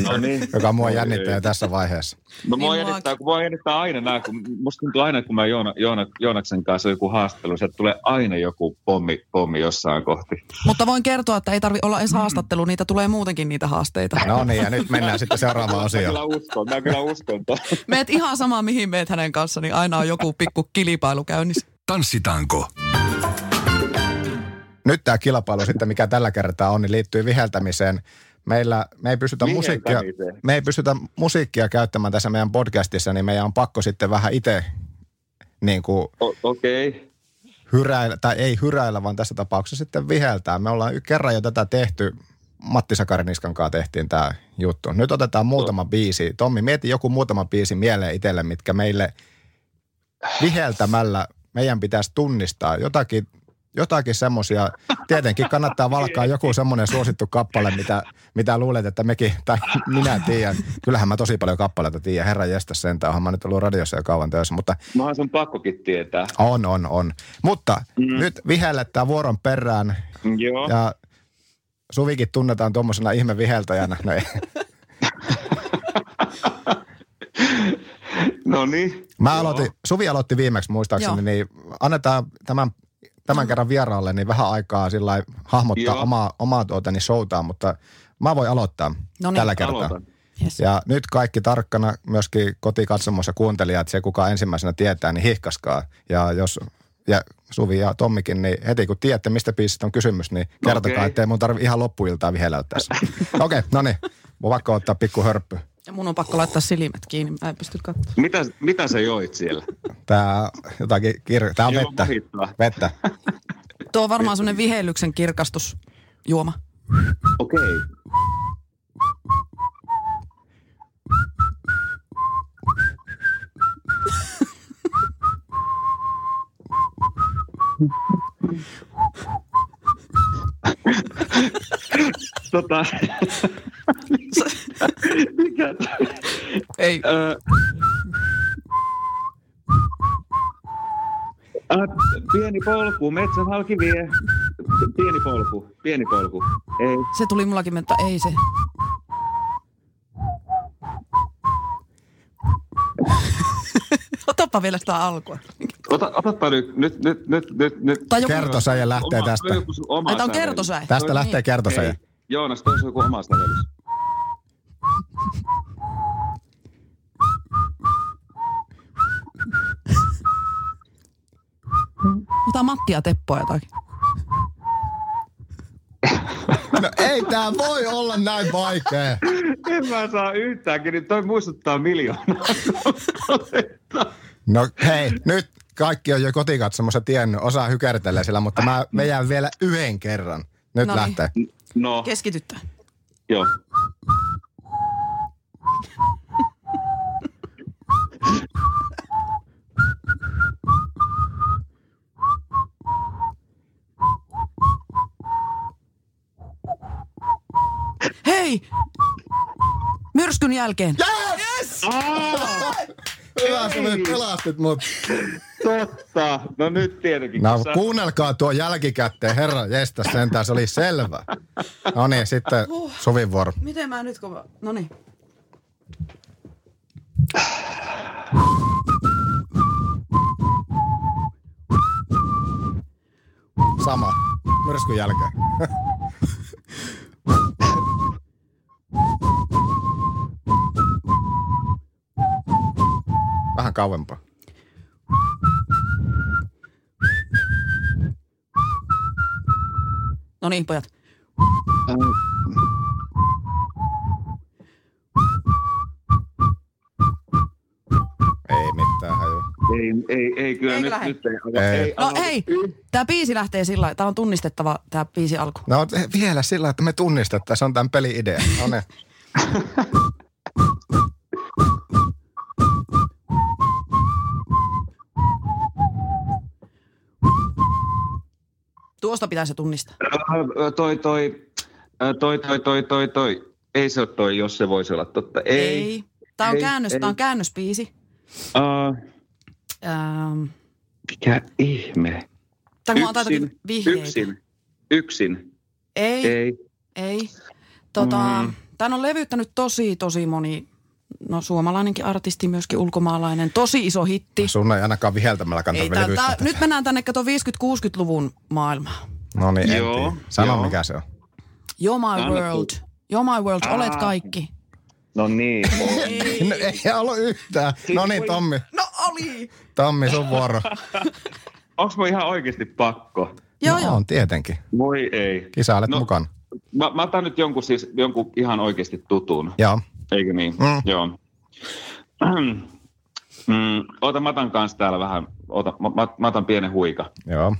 No niin. joka mua jännittää tässä vaiheessa. No mua Niin jännittää, kun mua jännittää aina nämä, kun musta tuntuu aina, kun mä Joona, Joona, Joonaksen kanssa on joku haastattelu, sieltä tulee aina joku pommi, pommi jossain kohti. Mutta voin kertoa, että ei tarvi olla edes haastattelu, niitä tulee muutenkin niitä haasteita. No niin, ja nyt mennään sitten seuraavaan Mä osioon. kyllä uskon, mä kyllä uskon. Meet ihan sama, mihin meet hänen kanssa, niin aina on joku pikku kilpailu käynnissä. Tanssitanko. Nyt tämä kilpailu sitten, mikä tällä kertaa on, niin liittyy viheltämiseen. Meillä, me ei pystytä musiikkia, me ei pystytä musiikkia käyttämään tässä meidän podcastissa, niin meidän on pakko sitten vähän itse niin kuin O-. Okay. hyräillä, tai ei hyräillä, vaan tässä tapauksessa sitten viheltää. Me ollaan kerran jo tätä tehty, Matti Sakariniskan kanssa tehtiin tämä juttu. Nyt otetaan muutama biisi. Tommi, mieti joku muutama biisi mieleen itselle, mitkä meille viheltämällä meidän pitäisi tunnistaa. Jotakin, jotakin semmoisia, tietenkin kannattaa valkaa joku semmoinen suosittu kappale, mitä, mitä luulet, että mekin, tai minä tiedän. Kyllähän mä tosi paljon kappaleita tiedän, herra jästä sentään, onhan mä nyt ollut radiossa jo kauan töissä, mutta Mähän sun pakkokin tietää. on, on, on. Mutta Mm. nyt vihellettää vuoron perään Joo. ja Suvikin tunnetaan tuommoisena ihme viheltäjänä. No. No niin. Mä Joo. aloitin, Suvi aloitti viimeksi muistaakseni, Joo. niin annetaan tämän, tämän kerran vieraalle niin vähän aikaa sillä hahmottaa Joo. omaa, omaa tuotani showtaa, mutta mä voin aloittaa No niin, tällä kertaa. Aloitan. Yes. Ja nyt kaikki tarkkana, myöskin kotikatsomossa kuuntelijat, se kuka ensimmäisenä tietää, niin hihkaskaa. Ja jos ja Suvi ja Tommikin, niin heti kun tiedätte, mistä biisistä on kysymys, niin kertokaa, Okei. ettei mun tarvi ihan loppuiltaa vihellä tässä. Okei, okay, no niin. Mun vaikka ottaa pikku hörppy. Ja mun on pakko laittaa silmät kiinni, mä en pysty katsomaan. Mitä, mitä sä joit siellä? Tää jotakin kir... Tää on Joo, vettä. Vettä. Tuo on varmaan semmoinen vihellyksen kirkastusjuoma. Okei. Okay. Tota, mikä, Ei, Ö, äh, pieni polku, metsän halki vie. Pieni polku, pieni polku. Ei. se tuli mullakin, mutta ei se. Otapa vielä sitä alkua. Ota, otapa nyt, nyt, nyt, nyt, nyt, nyt. Tai joku, Kertosäjä lähtee Oma- tästä. joku oma Ai, on kertosäe. Tästä Niin. lähtee kertosäjä. Ei, Joonas, toi on joku oma sävellys. Ota Matti ja Teppoa jotakin. No ei tää voi olla näin vaikea. En mä saa yhtäänkin, niin toi muistuttaa miljoonaa. No hei, nyt kaikki on jo kotikatsomossa tiennyt, osaa hykertellä sillä, mutta mä vedän vielä yhden kerran. Nyt No niin. lähtee. no, Keskityttä. joo. Hei! Myrskyn jälkeen. Yes! Hyvä, sä nyt pelastit mut. Totta. No nyt tietenkin. No kun sä- kuunnelkaa tuo jälkikäteen, herra jestä sentään, se oli selvä. No niin, sitten Suvin vuoro. Miten mä nyt kun... No niin. Sama, myrskyn jälkeen. Vähän kauempaa. No niin, pojat. Ei Ei, ei, ei kyllä Eikö nyt, lähde? nyt ei. Ei. ei No hei, tää biisi lähtee sillä. Tää on tunnistettava tää biisi alku. No vielä sillä, että me tunnistettaisiin, se on tämän pelin idea. No niin. Tuosta pitää se tunnistaa. Toi, toi, toi, toi, toi, toi, toi. Ei se ole toi, jos se voisi olla totta. Ei. Ei. Tää on, Ei, käännös, ei. tää on käännösbiisi. Uh, Ähm, mikä ihme? mä jotakin Yksin, vihjeitä. yksin, yksin. Ei, ei. Ei. ei. Tota, Mm. Tän on levyttänyt tosi, tosi moni, no suomalainenkin artisti, myöskin ulkomaalainen. Tosi iso hitti. Sun ei ainakaan viheltämällä kannata Ei, tää, nyt mennään tänne, kato 50-60-luvun maailmaan. No niin, en Joo. Sano joo. mikä se on. You're my Anna world. You're my world, olet kaikki. No niin. No, ei ollut yhtään. No niin, Tommi. No oli! Tommi, sun vuoro. Onko mun ihan oikeasti pakko? Joo, no, joo. on tietenkin. Voi ei. Kisailet No. mukana. Mä, mä otan nyt jonkun, siis, jonkun ihan oikeasti tutun. Joo. Eikö niin? Mm. Joo. Mm, ota, mä otan kanssa täällä vähän, ota, mä, mä, mä otan pienen huika. Joo.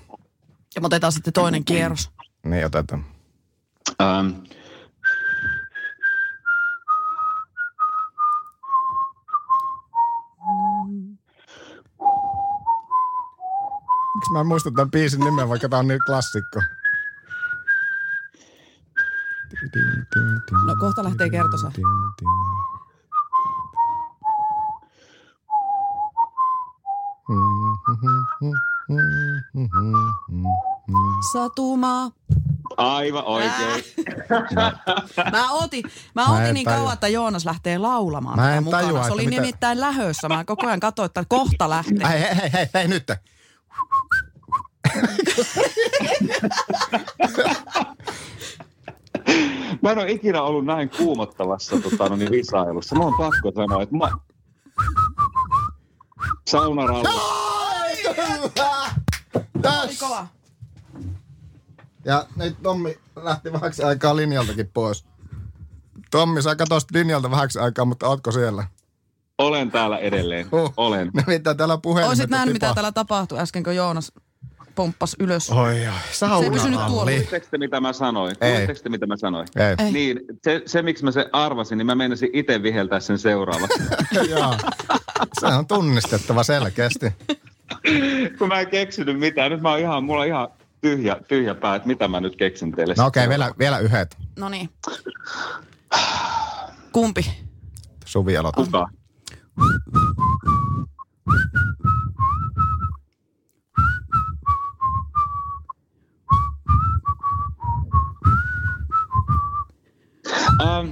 Ja me otetaan sitten toinen kierros. Niin otetaan. Ähm, Miksi mä en muista tämän biisin nimeä, vaikka tää on niin klassikko? No kohta lähtee kertosa. Satuma. aivan oikein. Mä mä Mä ootin en niin tajua. kauan, että Joonas lähtee laulamaan Mä en mukana. tajua, Se oli mitä- nimittäin lähössä. Mä koko ajan katsoin, että kohta lähtee. Hei, hei, hei, hei, hei, nyt. Mä en ole ikinä ollut näin kuumottavassa tota, no niin, visailussa. Mä oon pakko sanoa, että mä... Saunaralla. Täs. Ja nyt Tommi lähti vähäksi aikaa linjaltakin pois. Tommi, sä katosit linjalta vähäksi aikaa, mutta ootko siellä? Olen täällä edelleen. Huh. Olen. Nimittäin täällä puhelimet Oisit nähnyt, mitä täällä tapahtui äsken, kun Joonas pomppasi ylös. Oi, oi, sauna Se ei pysynyt tuolla. Kuulitteko te, mitä mä sanoin? Ei. Kuulitteko te, mitä mä sanoin? Ei. Ei. Niin, se, se miksi mä sen arvasin, niin mä menisin itse viheltää sen seuraavaksi. Joo. Se on tunnistettava selkeästi. Kun mä en keksinyt mitään. Nyt mä oon ihan, mulla on ihan tyhjä, tyhjä pää, että mitä mä nyt keksin teille. No okei, sitten vielä, vielä yhdet. No niin. Kumpi? Suvi aloittaa. Kuka? Um,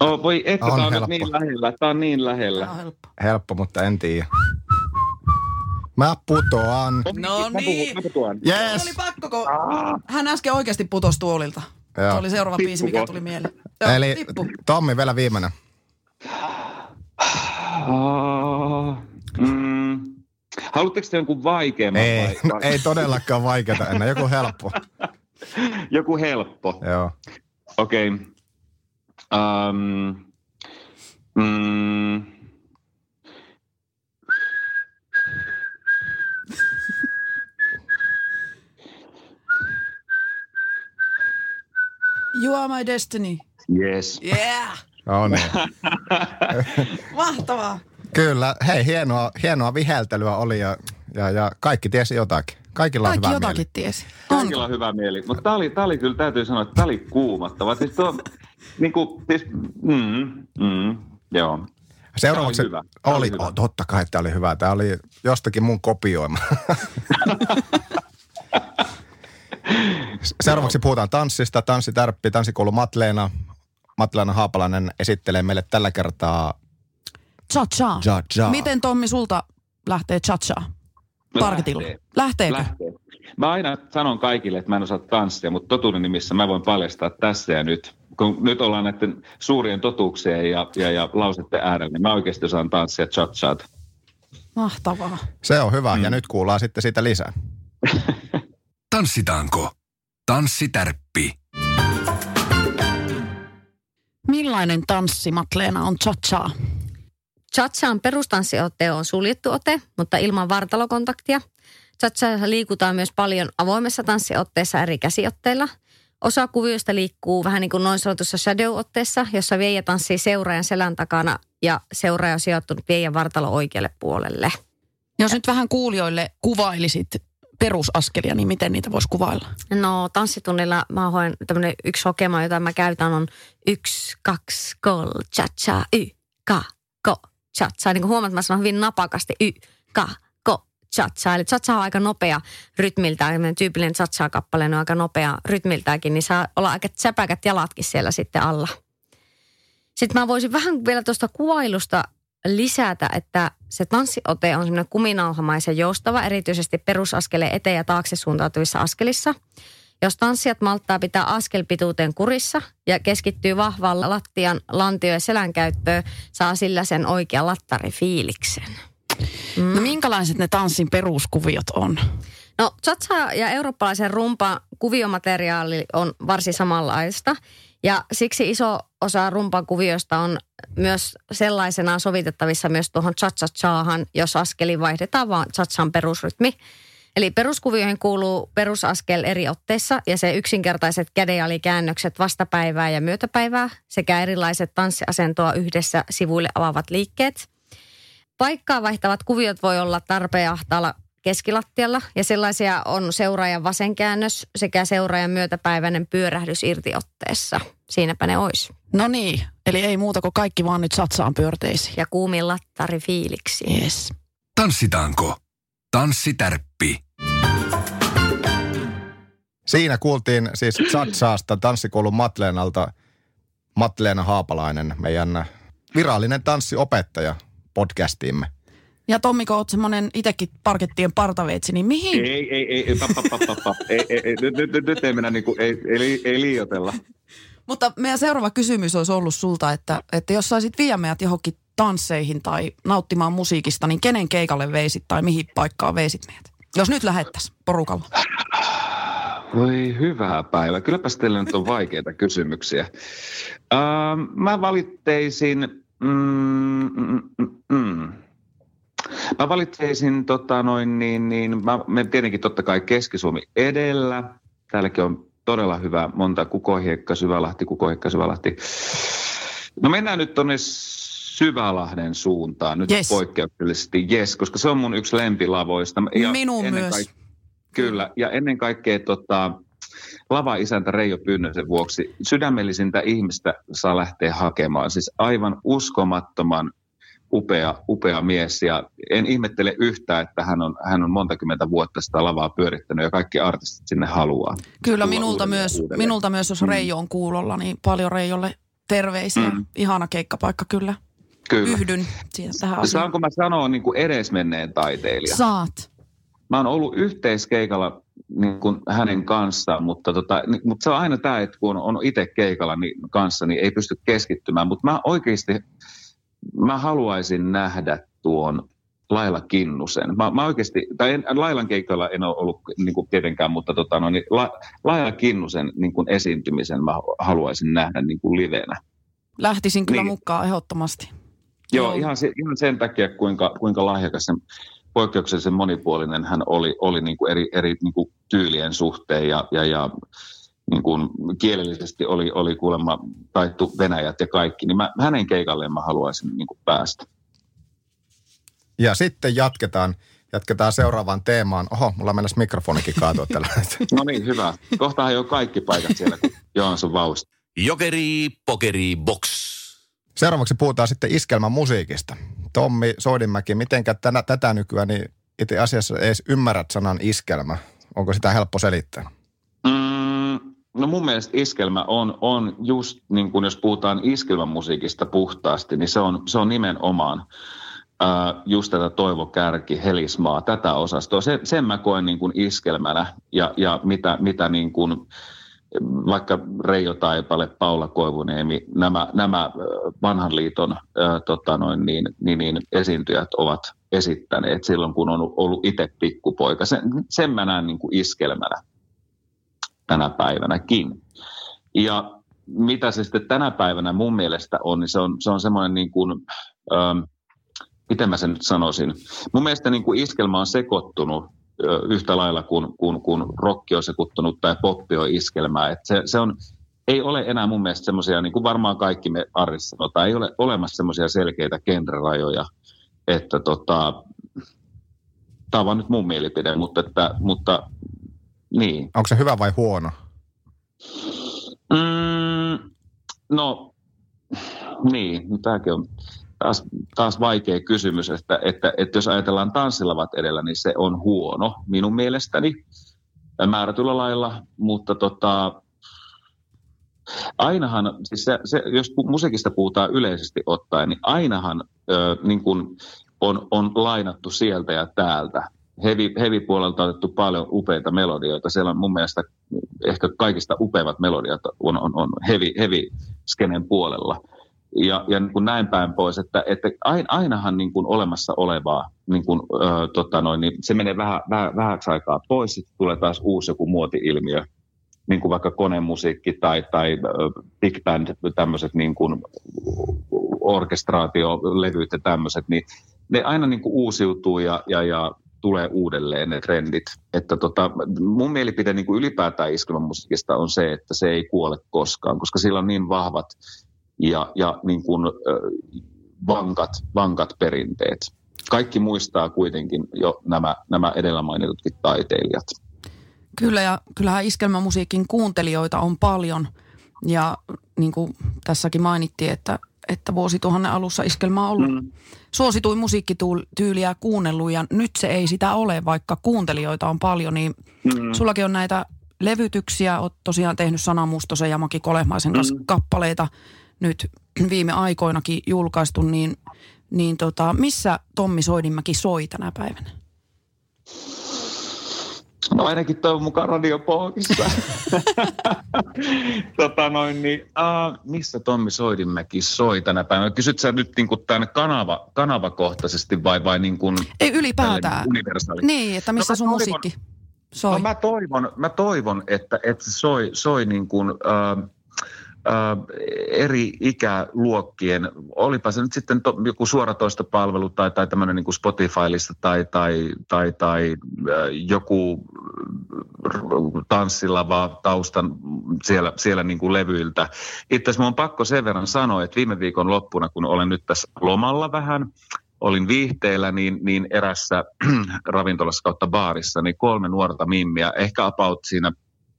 oh, voi että, On tää on helppo. nyt niin lähellä. Tää on niin lähellä. Tämä on helppo. Helppo, mutta en tiedä. Mä putoan. No Mä puhun- niin. Mä puhun. Se Yes! oli pakko, kun hän äsken oikeasti putosi tuolilta. Joo. Se oli seuraava Tippuko? biisi, mikä tuli mieleen. Joo, Eli tippu. Tommi vielä viimeinen. Mm. Haluatteko te jonkun vaikeamman Ei, vai, no, vai ei todellakaan vaikeata enää. Joku helppo. joku helppo? Joo. Okei. Okay. Um, mm, You are my destiny. yes. Yeah! No niin. Mahtavaa. Kyllä. Hei, hienoa, hienoa viheltelyä oli ja, ja, ja kaikki tiesi jotakin. Kaikilla on Kaikki hyvä jotakin mieli. tiesi. Kaikilla on hyvä mieli. Mutta tämä oli, tää oli kyllä, täytyy sanoa, että tämä oli kuumattava. Siis tuo, niin kuin, siis, mm, mm, joo. Seuraavaksi Tää oli hyvä. Tää oli oli, hyvä. oh, totta kai tämä oli hyvä. Tämä oli jostakin mun kopioima. Seuraavaksi puhutaan tanssista. Tanssitärppi, tanssikoulu Matleena. Matleena Haapalainen esittelee meille tällä kertaa Cha-cha. Cha-cha. Miten Tommi sulta lähtee cha-cha? Parketilla. Lähtee. Lähteekö? Lähtee. Mä aina sanon kaikille, että mä en osaa tanssia, mutta totuuden nimissä mä voin paljastaa tässä ja nyt. Kun nyt ollaan näiden suurien totuuksien ja, ja, ja lauseiden äärellä, niin mä oikeasti osaan tanssia cha-chat. Mahtavaa. Se on hyvä. Ja nyt kuullaan sitten siitä lisää. Tanssitaanko? Tanssitärppi. Millainen tanssi, Matleena, on cha-cha? Chatsaan perustanssiote on suljettu ote, mutta ilman vartalokontaktia. Chatsassa liikutaan myös paljon avoimessa tanssiotteessa eri käsiotteilla. Osa kuvioista liikkuu vähän niin kuin noin sanotussa shadow-otteessa, jossa viejä tanssii seuraajan selän takana ja seuraaja on sijoittunut viejän vartalo oikealle puolelle. Jos nyt vähän kuulijoille kuvailisit perusaskelia, niin miten niitä voisi kuvailla? No tanssitunnilla mä hoen tämmönen yksi hokema, jota mä käytän on yksi, kaksi, kol, cha cha, y, ka, ko, cha Niin kuin huomaat, mä sanon hyvin napakasti y, ka, ko, cha Eli cha on aika nopea rytmiltään, tyypillinen cha kappale on aika nopea rytmiltäänkin, niin saa olla aika säpäkät jalatkin siellä sitten alla. Sitten mä voisin vähän vielä tuosta kuvailusta lisätä, että se tanssiote on semmoinen kuminauhamaisen joustava, erityisesti perusaskeleen eteen ja taakse suuntautuvissa askelissa. Jos tanssijat malttaa pitää askelpituuteen kurissa ja keskittyy vahvaan lattian, lantio- ja selän käyttöön, saa sillä sen oikea lattarifiiliksen. Mm. No minkälaiset ne tanssin peruskuviot on? No chatsa ja eurooppalaisen rumpa kuviomateriaali on varsin samanlaista. Ja siksi iso osa rumpan kuviosta on myös sellaisenaan sovitettavissa myös tuohon cha-cha-chaahan, jos askeli vaihdetaan vaan cha perusrytmi. Eli peruskuvioihin kuuluu perusaskel eri otteissa ja se yksinkertaiset kädenalikäännökset vastapäivää ja myötäpäivää sekä erilaiset tanssiasentoa yhdessä sivuille avaavat liikkeet. Paikkaa vaihtavat kuviot voi olla tarpeen ahtaalla keskilattialla ja sellaisia on seuraajan vasenkäännös sekä seuraajan myötäpäiväinen pyörähdys irtiotteessa. Siinäpä ne ois. No niin, eli ei muuta kuin kaikki vaan nyt satsaan pyörteisiin. Ja kuumin lattari fiiliksi. Yes. Tanssitaanko? Tanssitärppi. Siinä kuultiin siis Satsaasta tanssikoulun Matleenalta Matleena Haapalainen, meidän virallinen tanssiopettaja podcastiimme. Ja Tommi, kun oot semmoinen itsekin parkettien partaveitsi, niin mihin? Ei, ei, ei, ei, pa, pa, pa, pa. ei, ei, ei nyt, nyt, nyt, nyt ei mennä niin kuin, ei, ei, ei liioitella. Mutta meidän seuraava kysymys olisi ollut sulta, että, että jos saisit viedä meidät johonkin tansseihin tai nauttimaan musiikista, niin kenen keikalle veisit tai mihin paikkaan veisit meidät? Jos nyt lähettäisiin porukalla. Voi hyvää päivää. Kylläpäs teillä nyt on vaikeita kysymyksiä. Uh, mä valitteisin... Mm, mm, mm, mm. Mä valitteisin tota noin niin, niin mä menen tietenkin totta kai Keski-Suomi edellä. Täälläkin on todella hyvä, monta Kukohiekka, Syvälahti, Kukohiekka, Syvälahti. No mennään nyt tuonne Syvälahden suuntaan nyt yes. poikkeuksellisesti, yes, koska se on mun yksi lempilavoista. Ja Minun myös. Kaik- kyllä, ja ennen kaikkea tota, lava-isäntä Reijo Pynnösen vuoksi sydämellisintä ihmistä saa lähteä hakemaan. Siis aivan uskomattoman upea, upea mies ja en ihmettele yhtään, että hän on, hän on monta kymmentä vuotta sitä lavaa pyörittänyt ja kaikki artistit sinne haluaa. Kyllä minulta myös, uudelleen. minulta myös, jos mm. Reijo on kuulolla, niin paljon Reijolle terveisiä. Mm. Ihana keikkapaikka kyllä. Kyllä. Yhdyn siihen tähän asiaan. Saanko mä sanoa niin kuin edesmenneen taiteilija? Saat. Mä oon ollut yhteiskeikalla niin kuin hänen kanssaan, mutta, tota, niin, mutta se on aina tämä, että kun on, on itse keikalla niin, kanssa, niin ei pysty keskittymään. Mutta mä oikeasti mä haluaisin nähdä tuon Laila Kinnusen. Mä, mä oikeasti, tai en, Lailan keikalla en ole ollut niin kuin tietenkään, mutta tota, no, niin La, Laila Kinnusen niin kuin esiintymisen mä haluaisin nähdä niin kuin livenä. Lähtisin kyllä niin. mukaan ehdottomasti. Joo, ihan, se, ihan sen takia, kuinka, kuinka lahjakas ja poikkeuksellisen monipuolinen hän oli, oli niin kuin eri, eri niin kuin tyylien suhteen ja, ja, ja niin kuin kielellisesti oli, oli kuulemma taittu Venäjät ja kaikki, niin mä, hänen keikalleen mä haluaisin niin kuin päästä. Ja sitten jatketaan, jatketaan seuraavaan teemaan. Oho, mulla mennäisi mikrofonikin kaatua tällä No niin, hyvä. Kohtahan jo kaikki paikat siellä, kun Johansson vausta. Jokeri, pokeri, box. Seuraavaksi puhutaan sitten iskelmän musiikista. Tommi Soidinmäki, tänä, tätä nykyään niin itse asiassa edes ymmärrät sanan iskelmä? Onko sitä helppo selittää? No mun mielestä iskelmä on, on just niin kuin jos puhutaan iskelmämusiikista puhtaasti, niin se on, se on nimenomaan Uh, just tätä Toivo Kärki, Helismaa, tätä osastoa. Se, sen mä koen niin kuin iskelmänä ja, ja mitä, mitä niin kuin, vaikka Reijo Taipale, Paula Koivuniemi, nämä, nämä vanhan liiton uh, tota noin, niin, niin, niin, esiintyjät ovat esittäneet silloin, kun on ollut itse pikkupoika. Sen, sen mä näen niin kuin iskelmänä tänä päivänäkin. Ja mitä se sitten tänä päivänä mun mielestä on, niin se on, se on semmoinen niin kuin, ähm, miten mä sen nyt sanoisin, mun mielestä niin kuin iskelma on sekoittunut yhtä lailla kuin, kuin, kuin rokki on sekoittunut tai poppi on iskelmää. Et se, se on, ei ole enää mun mielestä semmoisia, niin kuin varmaan kaikki me arissa sanotaan, ei ole olemassa semmoisia selkeitä genrerajoja, että tota, tämä on vaan nyt mun mielipide, mutta, että, mutta niin. Onko se hyvä vai huono? Mm, no, niin, no tämäkin on, taas, taas vaikea kysymys, että, että, että jos ajatellaan tanssilavat edellä, niin se on huono minun mielestäni määrätyllä lailla, mutta tota, ainahan, siis se, se, jos musiikista puhutaan yleisesti ottaen, niin ainahan ö, niin kun on, on lainattu sieltä ja täältä. Heavy, heavy puolelta on otettu paljon upeita melodioita. Siellä on mun mielestä ehkä kaikista upeimmat melodiat on, on, on heavy, heavy skenen puolella. Ja, ja niin kuin näin päin pois, että, että ainahan niin kuin olemassa olevaa, niin kuin, ö, tota noin, niin se menee vähän, vähän, vähäksi aikaa pois, sitten tulee taas uusi joku muoti-ilmiö, niin kuin vaikka konemusiikki tai, tai big band, tämmöiset niin kuin orkestraatiolevyt ja tämmöiset, niin ne aina niin kuin uusiutuu ja, ja, ja tulee uudelleen ne trendit. Että tota, mun mielipide niin kuin ylipäätään iskelmämusiikista on se, että se ei kuole koskaan, koska sillä on niin vahvat ja, ja niin kuin, äh, vankat, vankat perinteet. Kaikki muistaa kuitenkin jo nämä, nämä edellä mainitutkin taiteilijat. Kyllä ja kyllähän iskelmämusiikin kuuntelijoita on paljon ja niin kuin tässäkin mainittiin, että, että vuosituhannen alussa iskelma on ollut mm. suosituin musiikkityyliä kuunnellut ja nyt se ei sitä ole, vaikka kuuntelijoita on paljon, niin mm. sullakin on näitä levytyksiä, oot tosiaan tehnyt Sana Mustosen ja Maki Kolehmaisen kanssa mm. kappaleita nyt viime aikoinakin julkaistu, niin, niin tota, missä Tommi Soidinmäki soi tänä päivänä? No ainakin toivon mukaan radiopohjissa. tota noin, niin, uh, missä Tommi Soidinmäki soi tänä päivänä? Kysyt sä nyt niin kuin tämän kanava, kanavakohtaisesti vai, vai niin kuin, Ei ylipäätään. Universaali? Niin, että missä no, sun toivon, musiikki soi? No, mä, toivon, mä toivon, että, että se soi, soi niin kuin, uh, eri ikäluokkien, olipa se nyt sitten to, joku suoratoistopalvelu tai, tai tämmöinen niin Spotifylista tai, tai, tai, tai joku tanssilava taustan siellä, siellä niin kuin levyiltä. Itse asiassa on pakko sen verran sanoa, että viime viikon loppuna, kun olen nyt tässä lomalla vähän, olin viihteellä, niin, niin erässä ravintolassa kautta baarissa, niin kolme nuorta mimmiä, ehkä about siinä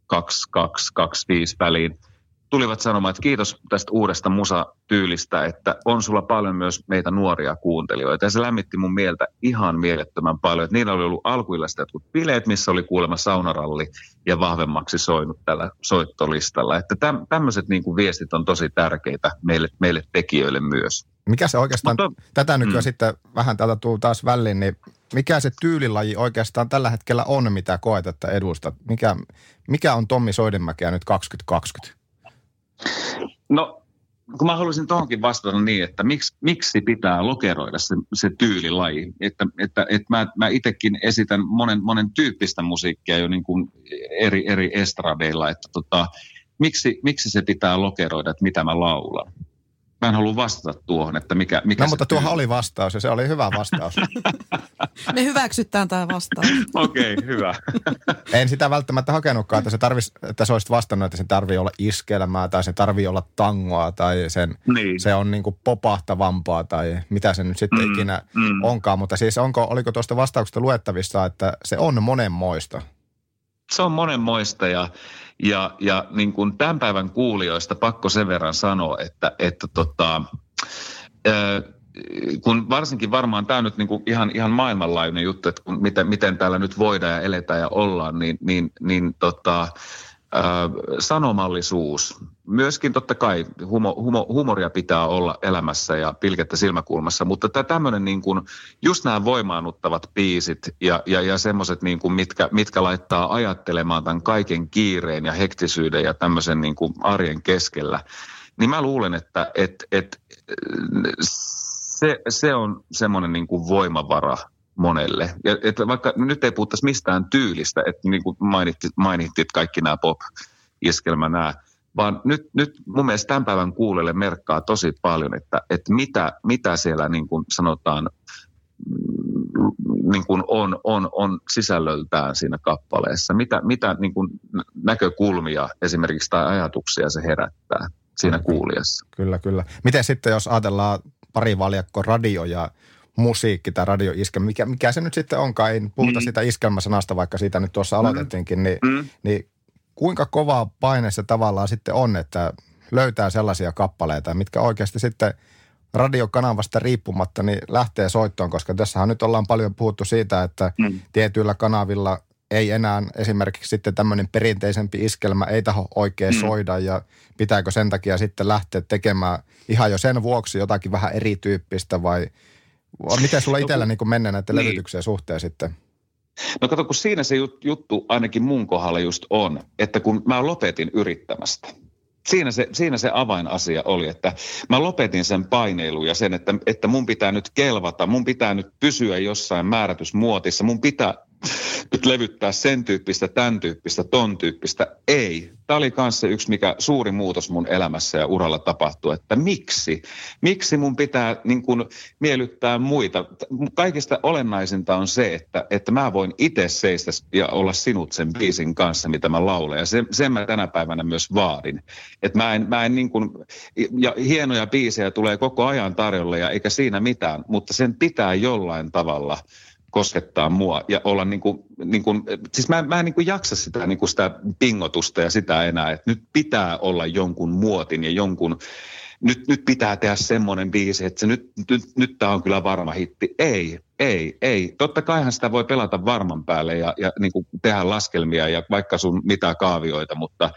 2225 väliin – tulivat sanomaan, että kiitos tästä uudesta musatyylistä, että on sulla paljon myös meitä nuoria kuuntelijoita. Ja se lämmitti mun mieltä ihan mielettömän paljon. Että niillä oli ollut alkuillasta jotkut bileet, missä oli kuulemma saunaralli ja vahvemmaksi soinut tällä soittolistalla. Että täm, tämmöiset niin kuin viestit on tosi tärkeitä meille, meille tekijöille myös. Mikä se oikeastaan, Mutta, tätä nykyään mm. sitten vähän täältä tuu taas väliin, niin mikä se tyylilaji oikeastaan tällä hetkellä on, mitä koet, että edustat? Mikä, mikä on Tommi Soidenmäkeä nyt 2020? No, kun mä haluaisin tuohonkin vastata niin, että miksi, miksi pitää lokeroida se, se tyylilaji. Että, että, että mä, mä itsekin esitän monen, monen tyyppistä musiikkia jo niin kuin eri, eri estradeilla, että tota, miksi, miksi se pitää lokeroida, että mitä mä laulan. Mä en halua vastata tuohon, että mikä, mikä No mutta tuohon oli vastaus ja se oli hyvä vastaus. Me hyväksytään tämä vastaus. Okei, okay, hyvä. en sitä välttämättä hakenutkaan, että se, tarvis, että se olisit vastannut, että se tarvii olla iskelmää tai se tarvii olla tangoa tai sen, niin. se on niin kuin popahtavampaa tai mitä se nyt sitten mm, ikinä mm. onkaan. Mutta siis onko, oliko tuosta vastauksesta luettavissa, että se on monenmoista? Se on monenmoista ja ja, ja niin kuin tämän päivän kuulijoista pakko sen verran sanoa, että, että tota, kun varsinkin varmaan tämä nyt niin kuin ihan, ihan maailmanlaajuinen juttu, että kun miten, miten täällä nyt voidaan ja eletään ja ollaan, niin, niin, niin tota, sanomallisuus. Myöskin totta kai humo, humo, humoria pitää olla elämässä ja pilkettä silmäkulmassa, mutta tämmöinen niin kuin, just nämä voimaannuttavat biisit ja, ja, ja semmoiset, niin kuin, mitkä, mitkä laittaa ajattelemaan tämän kaiken kiireen ja hektisyyden ja tämmöisen niin kuin arjen keskellä, niin mä luulen, että et, et, se, se on semmoinen niin kuin voimavara monelle. Ja, että vaikka nyt ei puhuttaisi mistään tyylistä, että niin kuin mainittit, mainittit kaikki nämä pop-iskelmä nämä, vaan nyt, nyt mun mielestä tämän päivän kuulelle merkkaa tosi paljon, että, että mitä, mitä siellä niin kuin sanotaan niin kuin on, on, on sisällöltään siinä kappaleessa, mitä, mitä niin kuin näkökulmia esimerkiksi tai ajatuksia se herättää siinä kuulijassa. Kyllä, kyllä. Miten sitten, jos ajatellaan pari valjakko radio ja musiikki tai radioiskelmä, mikä, mikä se nyt sitten onkaan, ei puhuta mm. sitä iskelmäsanasta, vaikka siitä nyt tuossa mm. aloitettiinkin, niin, mm. niin kuinka kova paine se tavallaan sitten on, että löytää sellaisia kappaleita, mitkä oikeasti sitten radiokanavasta riippumatta niin lähtee soittoon, koska tässähän nyt ollaan paljon puhuttu siitä, että mm. tietyillä kanavilla ei enää esimerkiksi sitten tämmöinen perinteisempi iskelmä ei taho oikein mm. soida ja pitääkö sen takia sitten lähteä tekemään ihan jo sen vuoksi jotakin vähän erityyppistä vai miten sulla no itsellä niin mennä näiden niin. levytyksien suhteen sitten? No kato, kun siinä se juttu ainakin mun kohdalla just on, että kun mä lopetin yrittämästä, siinä se, siinä se avainasia oli, että mä lopetin sen paineilun ja sen, että, että mun pitää nyt kelvata, mun pitää nyt pysyä jossain määrätysmuotissa, mun pitää nyt levyttää sen tyyppistä, tämän tyyppistä, ton tyyppistä. Ei. Tämä oli myös yksi, mikä suuri muutos mun elämässä ja uralla tapahtui, että miksi? Miksi mun pitää niin kuin, miellyttää muita? Kaikista olennaisinta on se, että, että mä voin itse seistä ja olla sinut sen biisin kanssa, mitä mä laulan. Ja sen, sen mä tänä päivänä myös vaadin. Että mä en, mä en niin kuin, ja hienoja biisejä tulee koko ajan tarjolle ja eikä siinä mitään, mutta sen pitää jollain tavalla – koskettaa mua ja olla niin kuin, niin kuin siis mä, mä en niin kuin jaksa sitä, niin kuin sitä pingotusta ja sitä enää, että nyt pitää olla jonkun muotin ja jonkun, nyt, nyt pitää tehdä semmoinen biisi, että se nyt, nyt, nyt tämä on kyllä varma hitti. Ei, ei, ei. Totta kaihan sitä voi pelata varman päälle ja, ja niin kuin tehdä laskelmia ja vaikka sun mitä kaavioita, mutta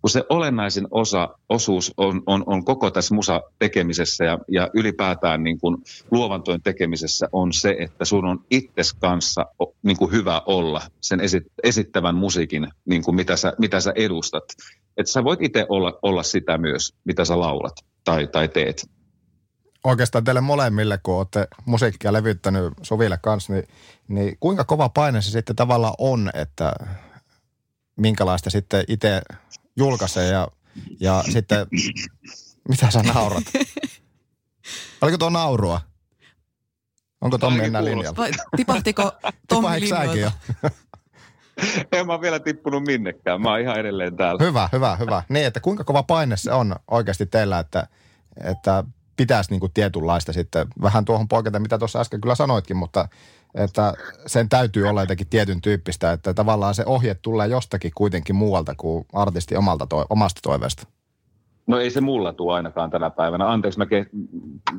kun se olennaisin osa, osuus on, on, on koko tässä musa tekemisessä ja, ja ylipäätään niin kuin luovantojen tekemisessä on se, että sun on itses kanssa niin kuin hyvä olla sen esit, esittävän musiikin, niin kuin mitä, sä, mitä sä edustat. Että sä voit itse olla, olla sitä myös, mitä sä laulat tai, tai teet. Oikeastaan teille molemmille, kun olette musiikkia levyttänyt Soville kanssa, niin, niin kuinka kova paine se sitten tavallaan on, että minkälaista sitten itse julkaisee ja, ja sitten, mitä sä naurat? Oliko tuo naurua? Onko Tommi enää linjalla? Vai tipahtiko Tommi linjoilta? en mä vielä tippunut minnekään. Mä oon ihan edelleen täällä. Hyvä, hyvä, hyvä. Niin, että kuinka kova paine se on oikeasti teillä, että, että pitäisi niin kuin tietynlaista sitten, vähän tuohon poiketa, mitä tuossa äsken kyllä sanoitkin, mutta että sen täytyy olla jotenkin tietyn tyyppistä, että tavallaan se ohje tulee jostakin kuitenkin muualta kuin artisti omalta toi, omasta toiveesta. No ei se mulla tule ainakaan tänä päivänä. Anteeksi, mä ke,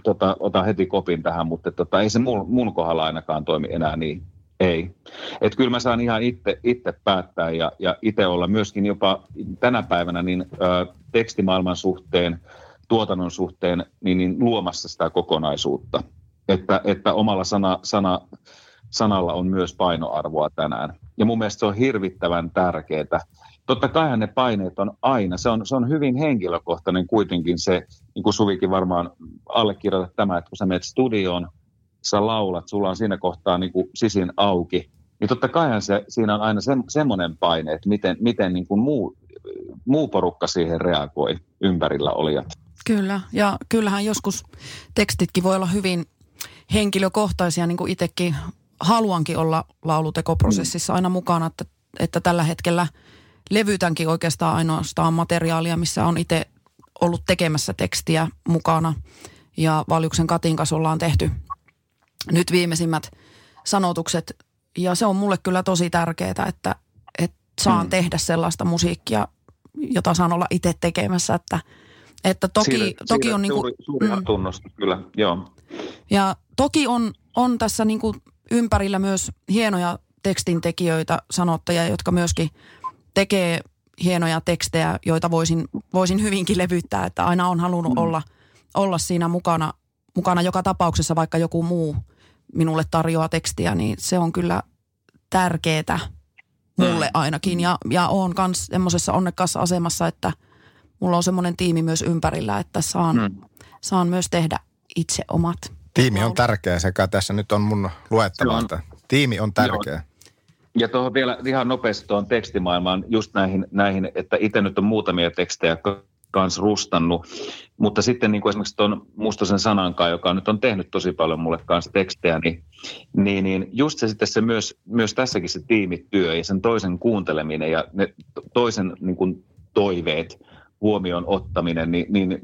tota, otan heti kopin tähän, mutta tota, ei se mun, mun kohdalla ainakaan toimi enää niin. Ei. Että kyllä mä saan ihan itse, itse päättää ja, ja itse olla myöskin jopa tänä päivänä niin ö, tekstimaailman suhteen, tuotannon suhteen niin, niin luomassa sitä kokonaisuutta että, että omalla sana, sana, sanalla on myös painoarvoa tänään. Ja mun mielestä se on hirvittävän tärkeää. Totta kai ne paineet on aina, se on, se on hyvin henkilökohtainen kuitenkin se, niin kuin Suvikin varmaan allekirjoita tämä, että kun sä menet studioon, sä laulat, sulla on siinä kohtaa niin kuin sisin auki, niin totta kai se, siinä on aina se, semmoinen paine, että miten, miten niin kuin muu, muu porukka siihen reagoi ympärillä olijat. Kyllä, ja kyllähän joskus tekstitkin voi olla hyvin henkilökohtaisia, niin kuin itsekin haluankin olla laulutekoprosessissa aina mukana, että, että tällä hetkellä levytänkin oikeastaan ainoastaan materiaalia, missä on itse ollut tekemässä tekstiä mukana. Ja Valjuksen Katin kanssa ollaan tehty nyt viimeisimmät sanotukset. Ja se on mulle kyllä tosi tärkeää, että, että saan mm. tehdä sellaista musiikkia, jota saan olla itse tekemässä. Että, että toki, Siirre, toki on niin kuin, suuri, suuri mm, tunnustus, kyllä, joo. Ja toki on, on tässä niin kuin ympärillä myös hienoja tekstintekijöitä, sanottajia, jotka myöskin tekee hienoja tekstejä, joita voisin, voisin hyvinkin levyttää, että aina on halunnut mm. olla, olla siinä mukana, mukana joka tapauksessa, vaikka joku muu minulle tarjoaa tekstiä, niin se on kyllä tärkeää mulle mm. ainakin. Ja, ja on myös semmoisessa onnekkaassa asemassa, että mulla on semmoinen tiimi myös ympärillä, että saan, mm. saan myös tehdä itse omat. Tiimi on tärkeä sekä tässä nyt on mun luettava, on. että tiimi on tärkeä. Joo. Ja tuohon vielä ihan nopeasti tuohon tekstimaailmaan, just näihin, näihin että itse nyt on muutamia tekstejä kanssa rustannut, mutta sitten niin kuin esimerkiksi tuon Mustosen sanankaan, joka nyt on tehnyt tosi paljon mulle kanssa tekstejä, niin, niin, niin just se sitten se myös, myös tässäkin se tiimityö ja sen toisen kuunteleminen ja ne toisen niin kuin toiveet – huomioon ottaminen, niin, niin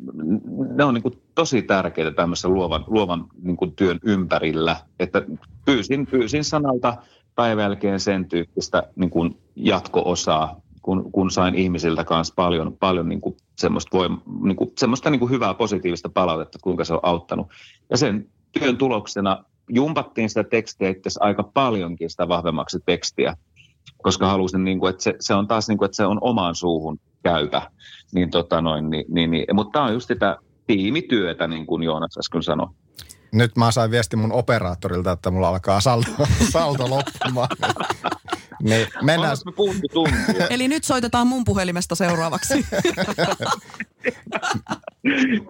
ne on niin kuin tosi tärkeitä tämmöisen luovan, luovan niin kuin työn ympärillä. Että pyysin, pyysin sanalta päivän jälkeen sen tyyppistä niin kuin jatko-osaa, kun, kun sain ihmisiltä kanssa paljon, paljon niin kuin semmoista, voim, niin kuin, semmoista niin kuin hyvää positiivista palautetta, kuinka se on auttanut. Ja sen työn tuloksena jumpattiin sitä tekstiä itse aika paljonkin sitä vahvemmaksi tekstiä, koska halusin, niin kuin, että se, se on taas niin kuin, että se on omaan suuhun käypä. Niin, tota noin, niin, niin, niin. Mutta tämä on just sitä tiimityötä, niin kuin Joonas äsken sanoi. Nyt mä sain viesti mun operaattorilta, että mulla alkaa saldo, saldo loppumaan. niin, mennään. me puhuttu tuntia? Eli nyt soitetaan mun puhelimesta seuraavaksi.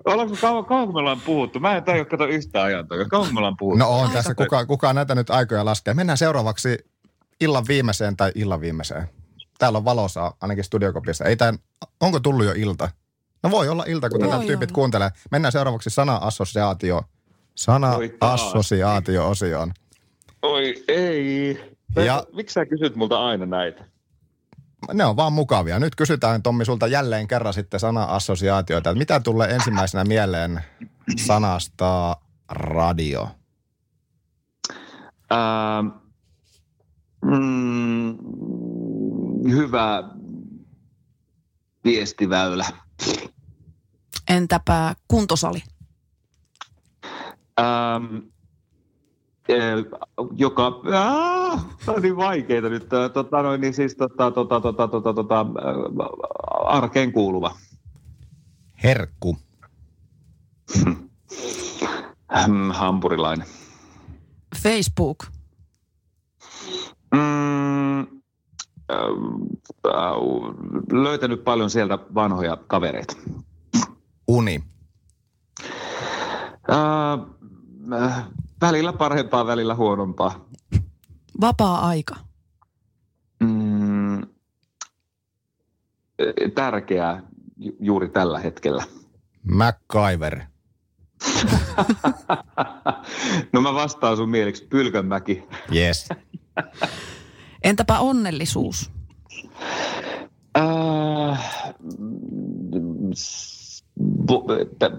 Ollaanko kauan, kauan me ollaan puhuttu? Mä en tajua kato yhtään ajantoa. Kauan me ollaan puhuttu? No on tässä, kuka, kuka näitä nyt aikoja laskee. Mennään seuraavaksi illan viimeiseen tai illan viimeiseen. Täällä on valossa ainakin studiokopissa. Ei tämän, onko tullut jo ilta? No voi olla ilta, kun tätä tyypit kuuntelee. Mennään seuraavaksi sana-assosiaatio. Sana-assosiaatio-osioon. Oi ei. Ja, Miksi sä kysyt multa aina näitä? Ne on vaan mukavia. Nyt kysytään Tommi sulta jälleen kerran sitten sana-assosiaatioita. Mitä tulee ensimmäisenä mieleen sanasta radio? Ähm, mm, hyvä viestiväylä. Entäpä kuntosali? Ähm, joka, aah, on niin vaikeita nyt, tota, noin, niin siis tota, tota, tota, tota, tota, arkeen kuuluva. Herkku. Hampurilainen. Facebook. Mm, löytänyt paljon sieltä vanhoja kavereita. Uni. Äh, välillä parempaa, välillä huonompaa. Vapaa-aika. Mm, tärkeää ju- juuri tällä hetkellä. MacGyver. no mä vastaan sun mieliksi Pylkönmäki. Yes. Entäpä onnellisuus? Äh,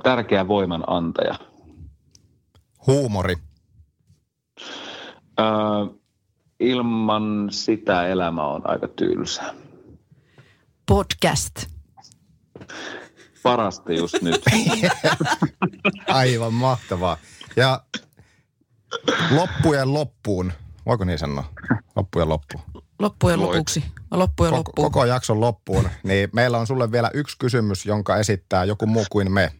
tärkeä voimanantaja. Huumori. Äh, ilman sitä elämä on aika tylsä. Podcast. Parasta just nyt. Aivan mahtavaa. Ja loppujen loppuun, voiko niin sanoa? Loppujen loppuun. Loppujen lopuksi. Loppujen koko, loppuun. Koko jakson loppuun. Niin meillä on sulle vielä yksi kysymys, jonka esittää joku muu kuin me.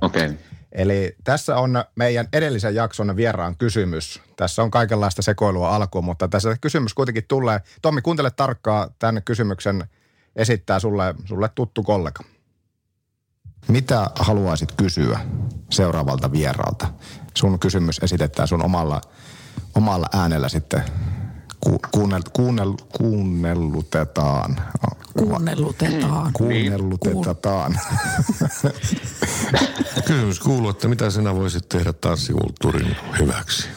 Okei. Okay. Eli tässä on meidän edellisen jakson vieraan kysymys. Tässä on kaikenlaista sekoilua alkuun, mutta tässä kysymys kuitenkin tulee. Tommi, kuuntele tarkkaa. Tämän kysymyksen esittää sulle, sulle tuttu kollega. Mitä haluaisit kysyä seuraavalta vieraalta? Sun kysymys esitetään sun omalla, omalla äänellä sitten ku, kuunnel, kuunnel, kuunnellutetaan. Kuunnellutetaan. Kuunnellutetaan. Kysymys kuuluu, että mitä sinä voisit tehdä tanssikulttuurin hyväksi?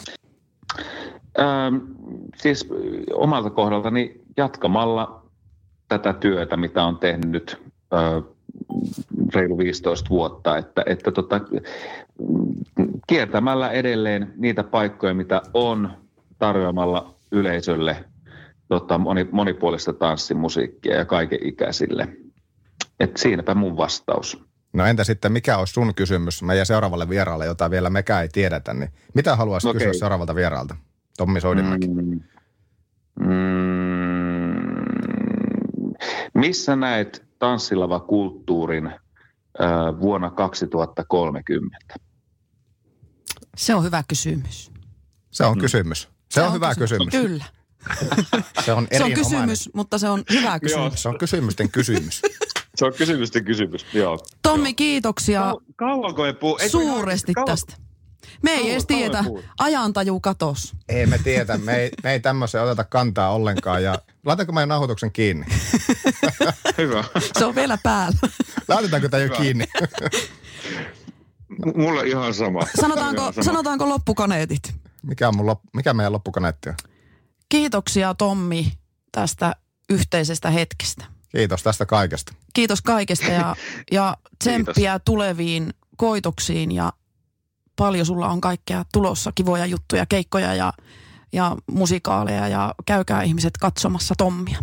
Ähm, siis omalta kohdaltani jatkamalla tätä työtä, mitä on tehnyt nyt äh, reilu 15 vuotta, että, että tota, kiertämällä edelleen niitä paikkoja, mitä on tarjoamalla yleisölle tota, moni, monipuolista tanssimusiikkia ja kaiken ikäisille. Et siinäpä mun vastaus. No entä sitten, mikä olisi sun kysymys meidän seuraavalle vieraalle, jota vielä mekään ei tiedetä, niin mitä haluaisit okay. kysyä seuraavalta vieraalta? Tommi Soidimäki. Mm, mm, missä näet tanssilava kulttuurin vuonna 2030? Se on hyvä kysymys. Se on mm. kysymys. Se, se on, on hyvä kysymys. kysymys. Kyllä. se on, se on kysymys, mutta se on hyvä kysymys. se on kysymysten kysymys. se on kysymysten kysymys, joo. Tommi, kiitoksia Kau- kauanko ei puhu? suuresti kauan... tästä. Me ei edes tiedä. Ajantaju katos. Ei me tiedä. Me ei, me ei tämmöiseen oteta kantaa ollenkaan. Ja laitanko meidän nauhoituksen kiinni? Hyvä. Se on vielä päällä. Laitetaanko tämä jo kiinni? Mulla ihan sama. Sanotaanko, ihan sama. sanotaanko loppukaneetit? Mikä, on mun lop, mikä meidän loppukaneetti on? Kiitoksia Tommi tästä yhteisestä hetkestä. Kiitos tästä kaikesta. Kiitos kaikesta ja, ja tsemppiä Kiitos. tuleviin koitoksiin ja paljon sulla on kaikkea tulossa, kivoja juttuja, keikkoja ja, ja musikaaleja ja käykää ihmiset katsomassa Tommia.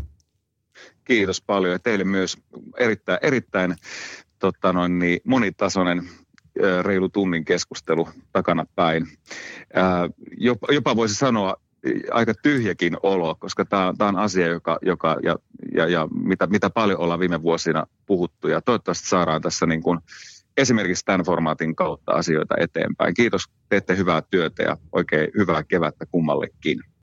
kiitos paljon ja teille myös erittäin, erittäin tota noin, niin, monitasoinen reilu tunnin keskustelu takana päin. Jopa, jopa voisi sanoa aika tyhjäkin olo, koska tämä on asia, joka, joka ja, ja, ja mitä, mitä paljon ollaan viime vuosina puhuttu ja toivottavasti saadaan tässä niin kuin esimerkiksi tämän formaatin kautta asioita eteenpäin. Kiitos, teette hyvää työtä ja oikein hyvää kevättä kummallekin.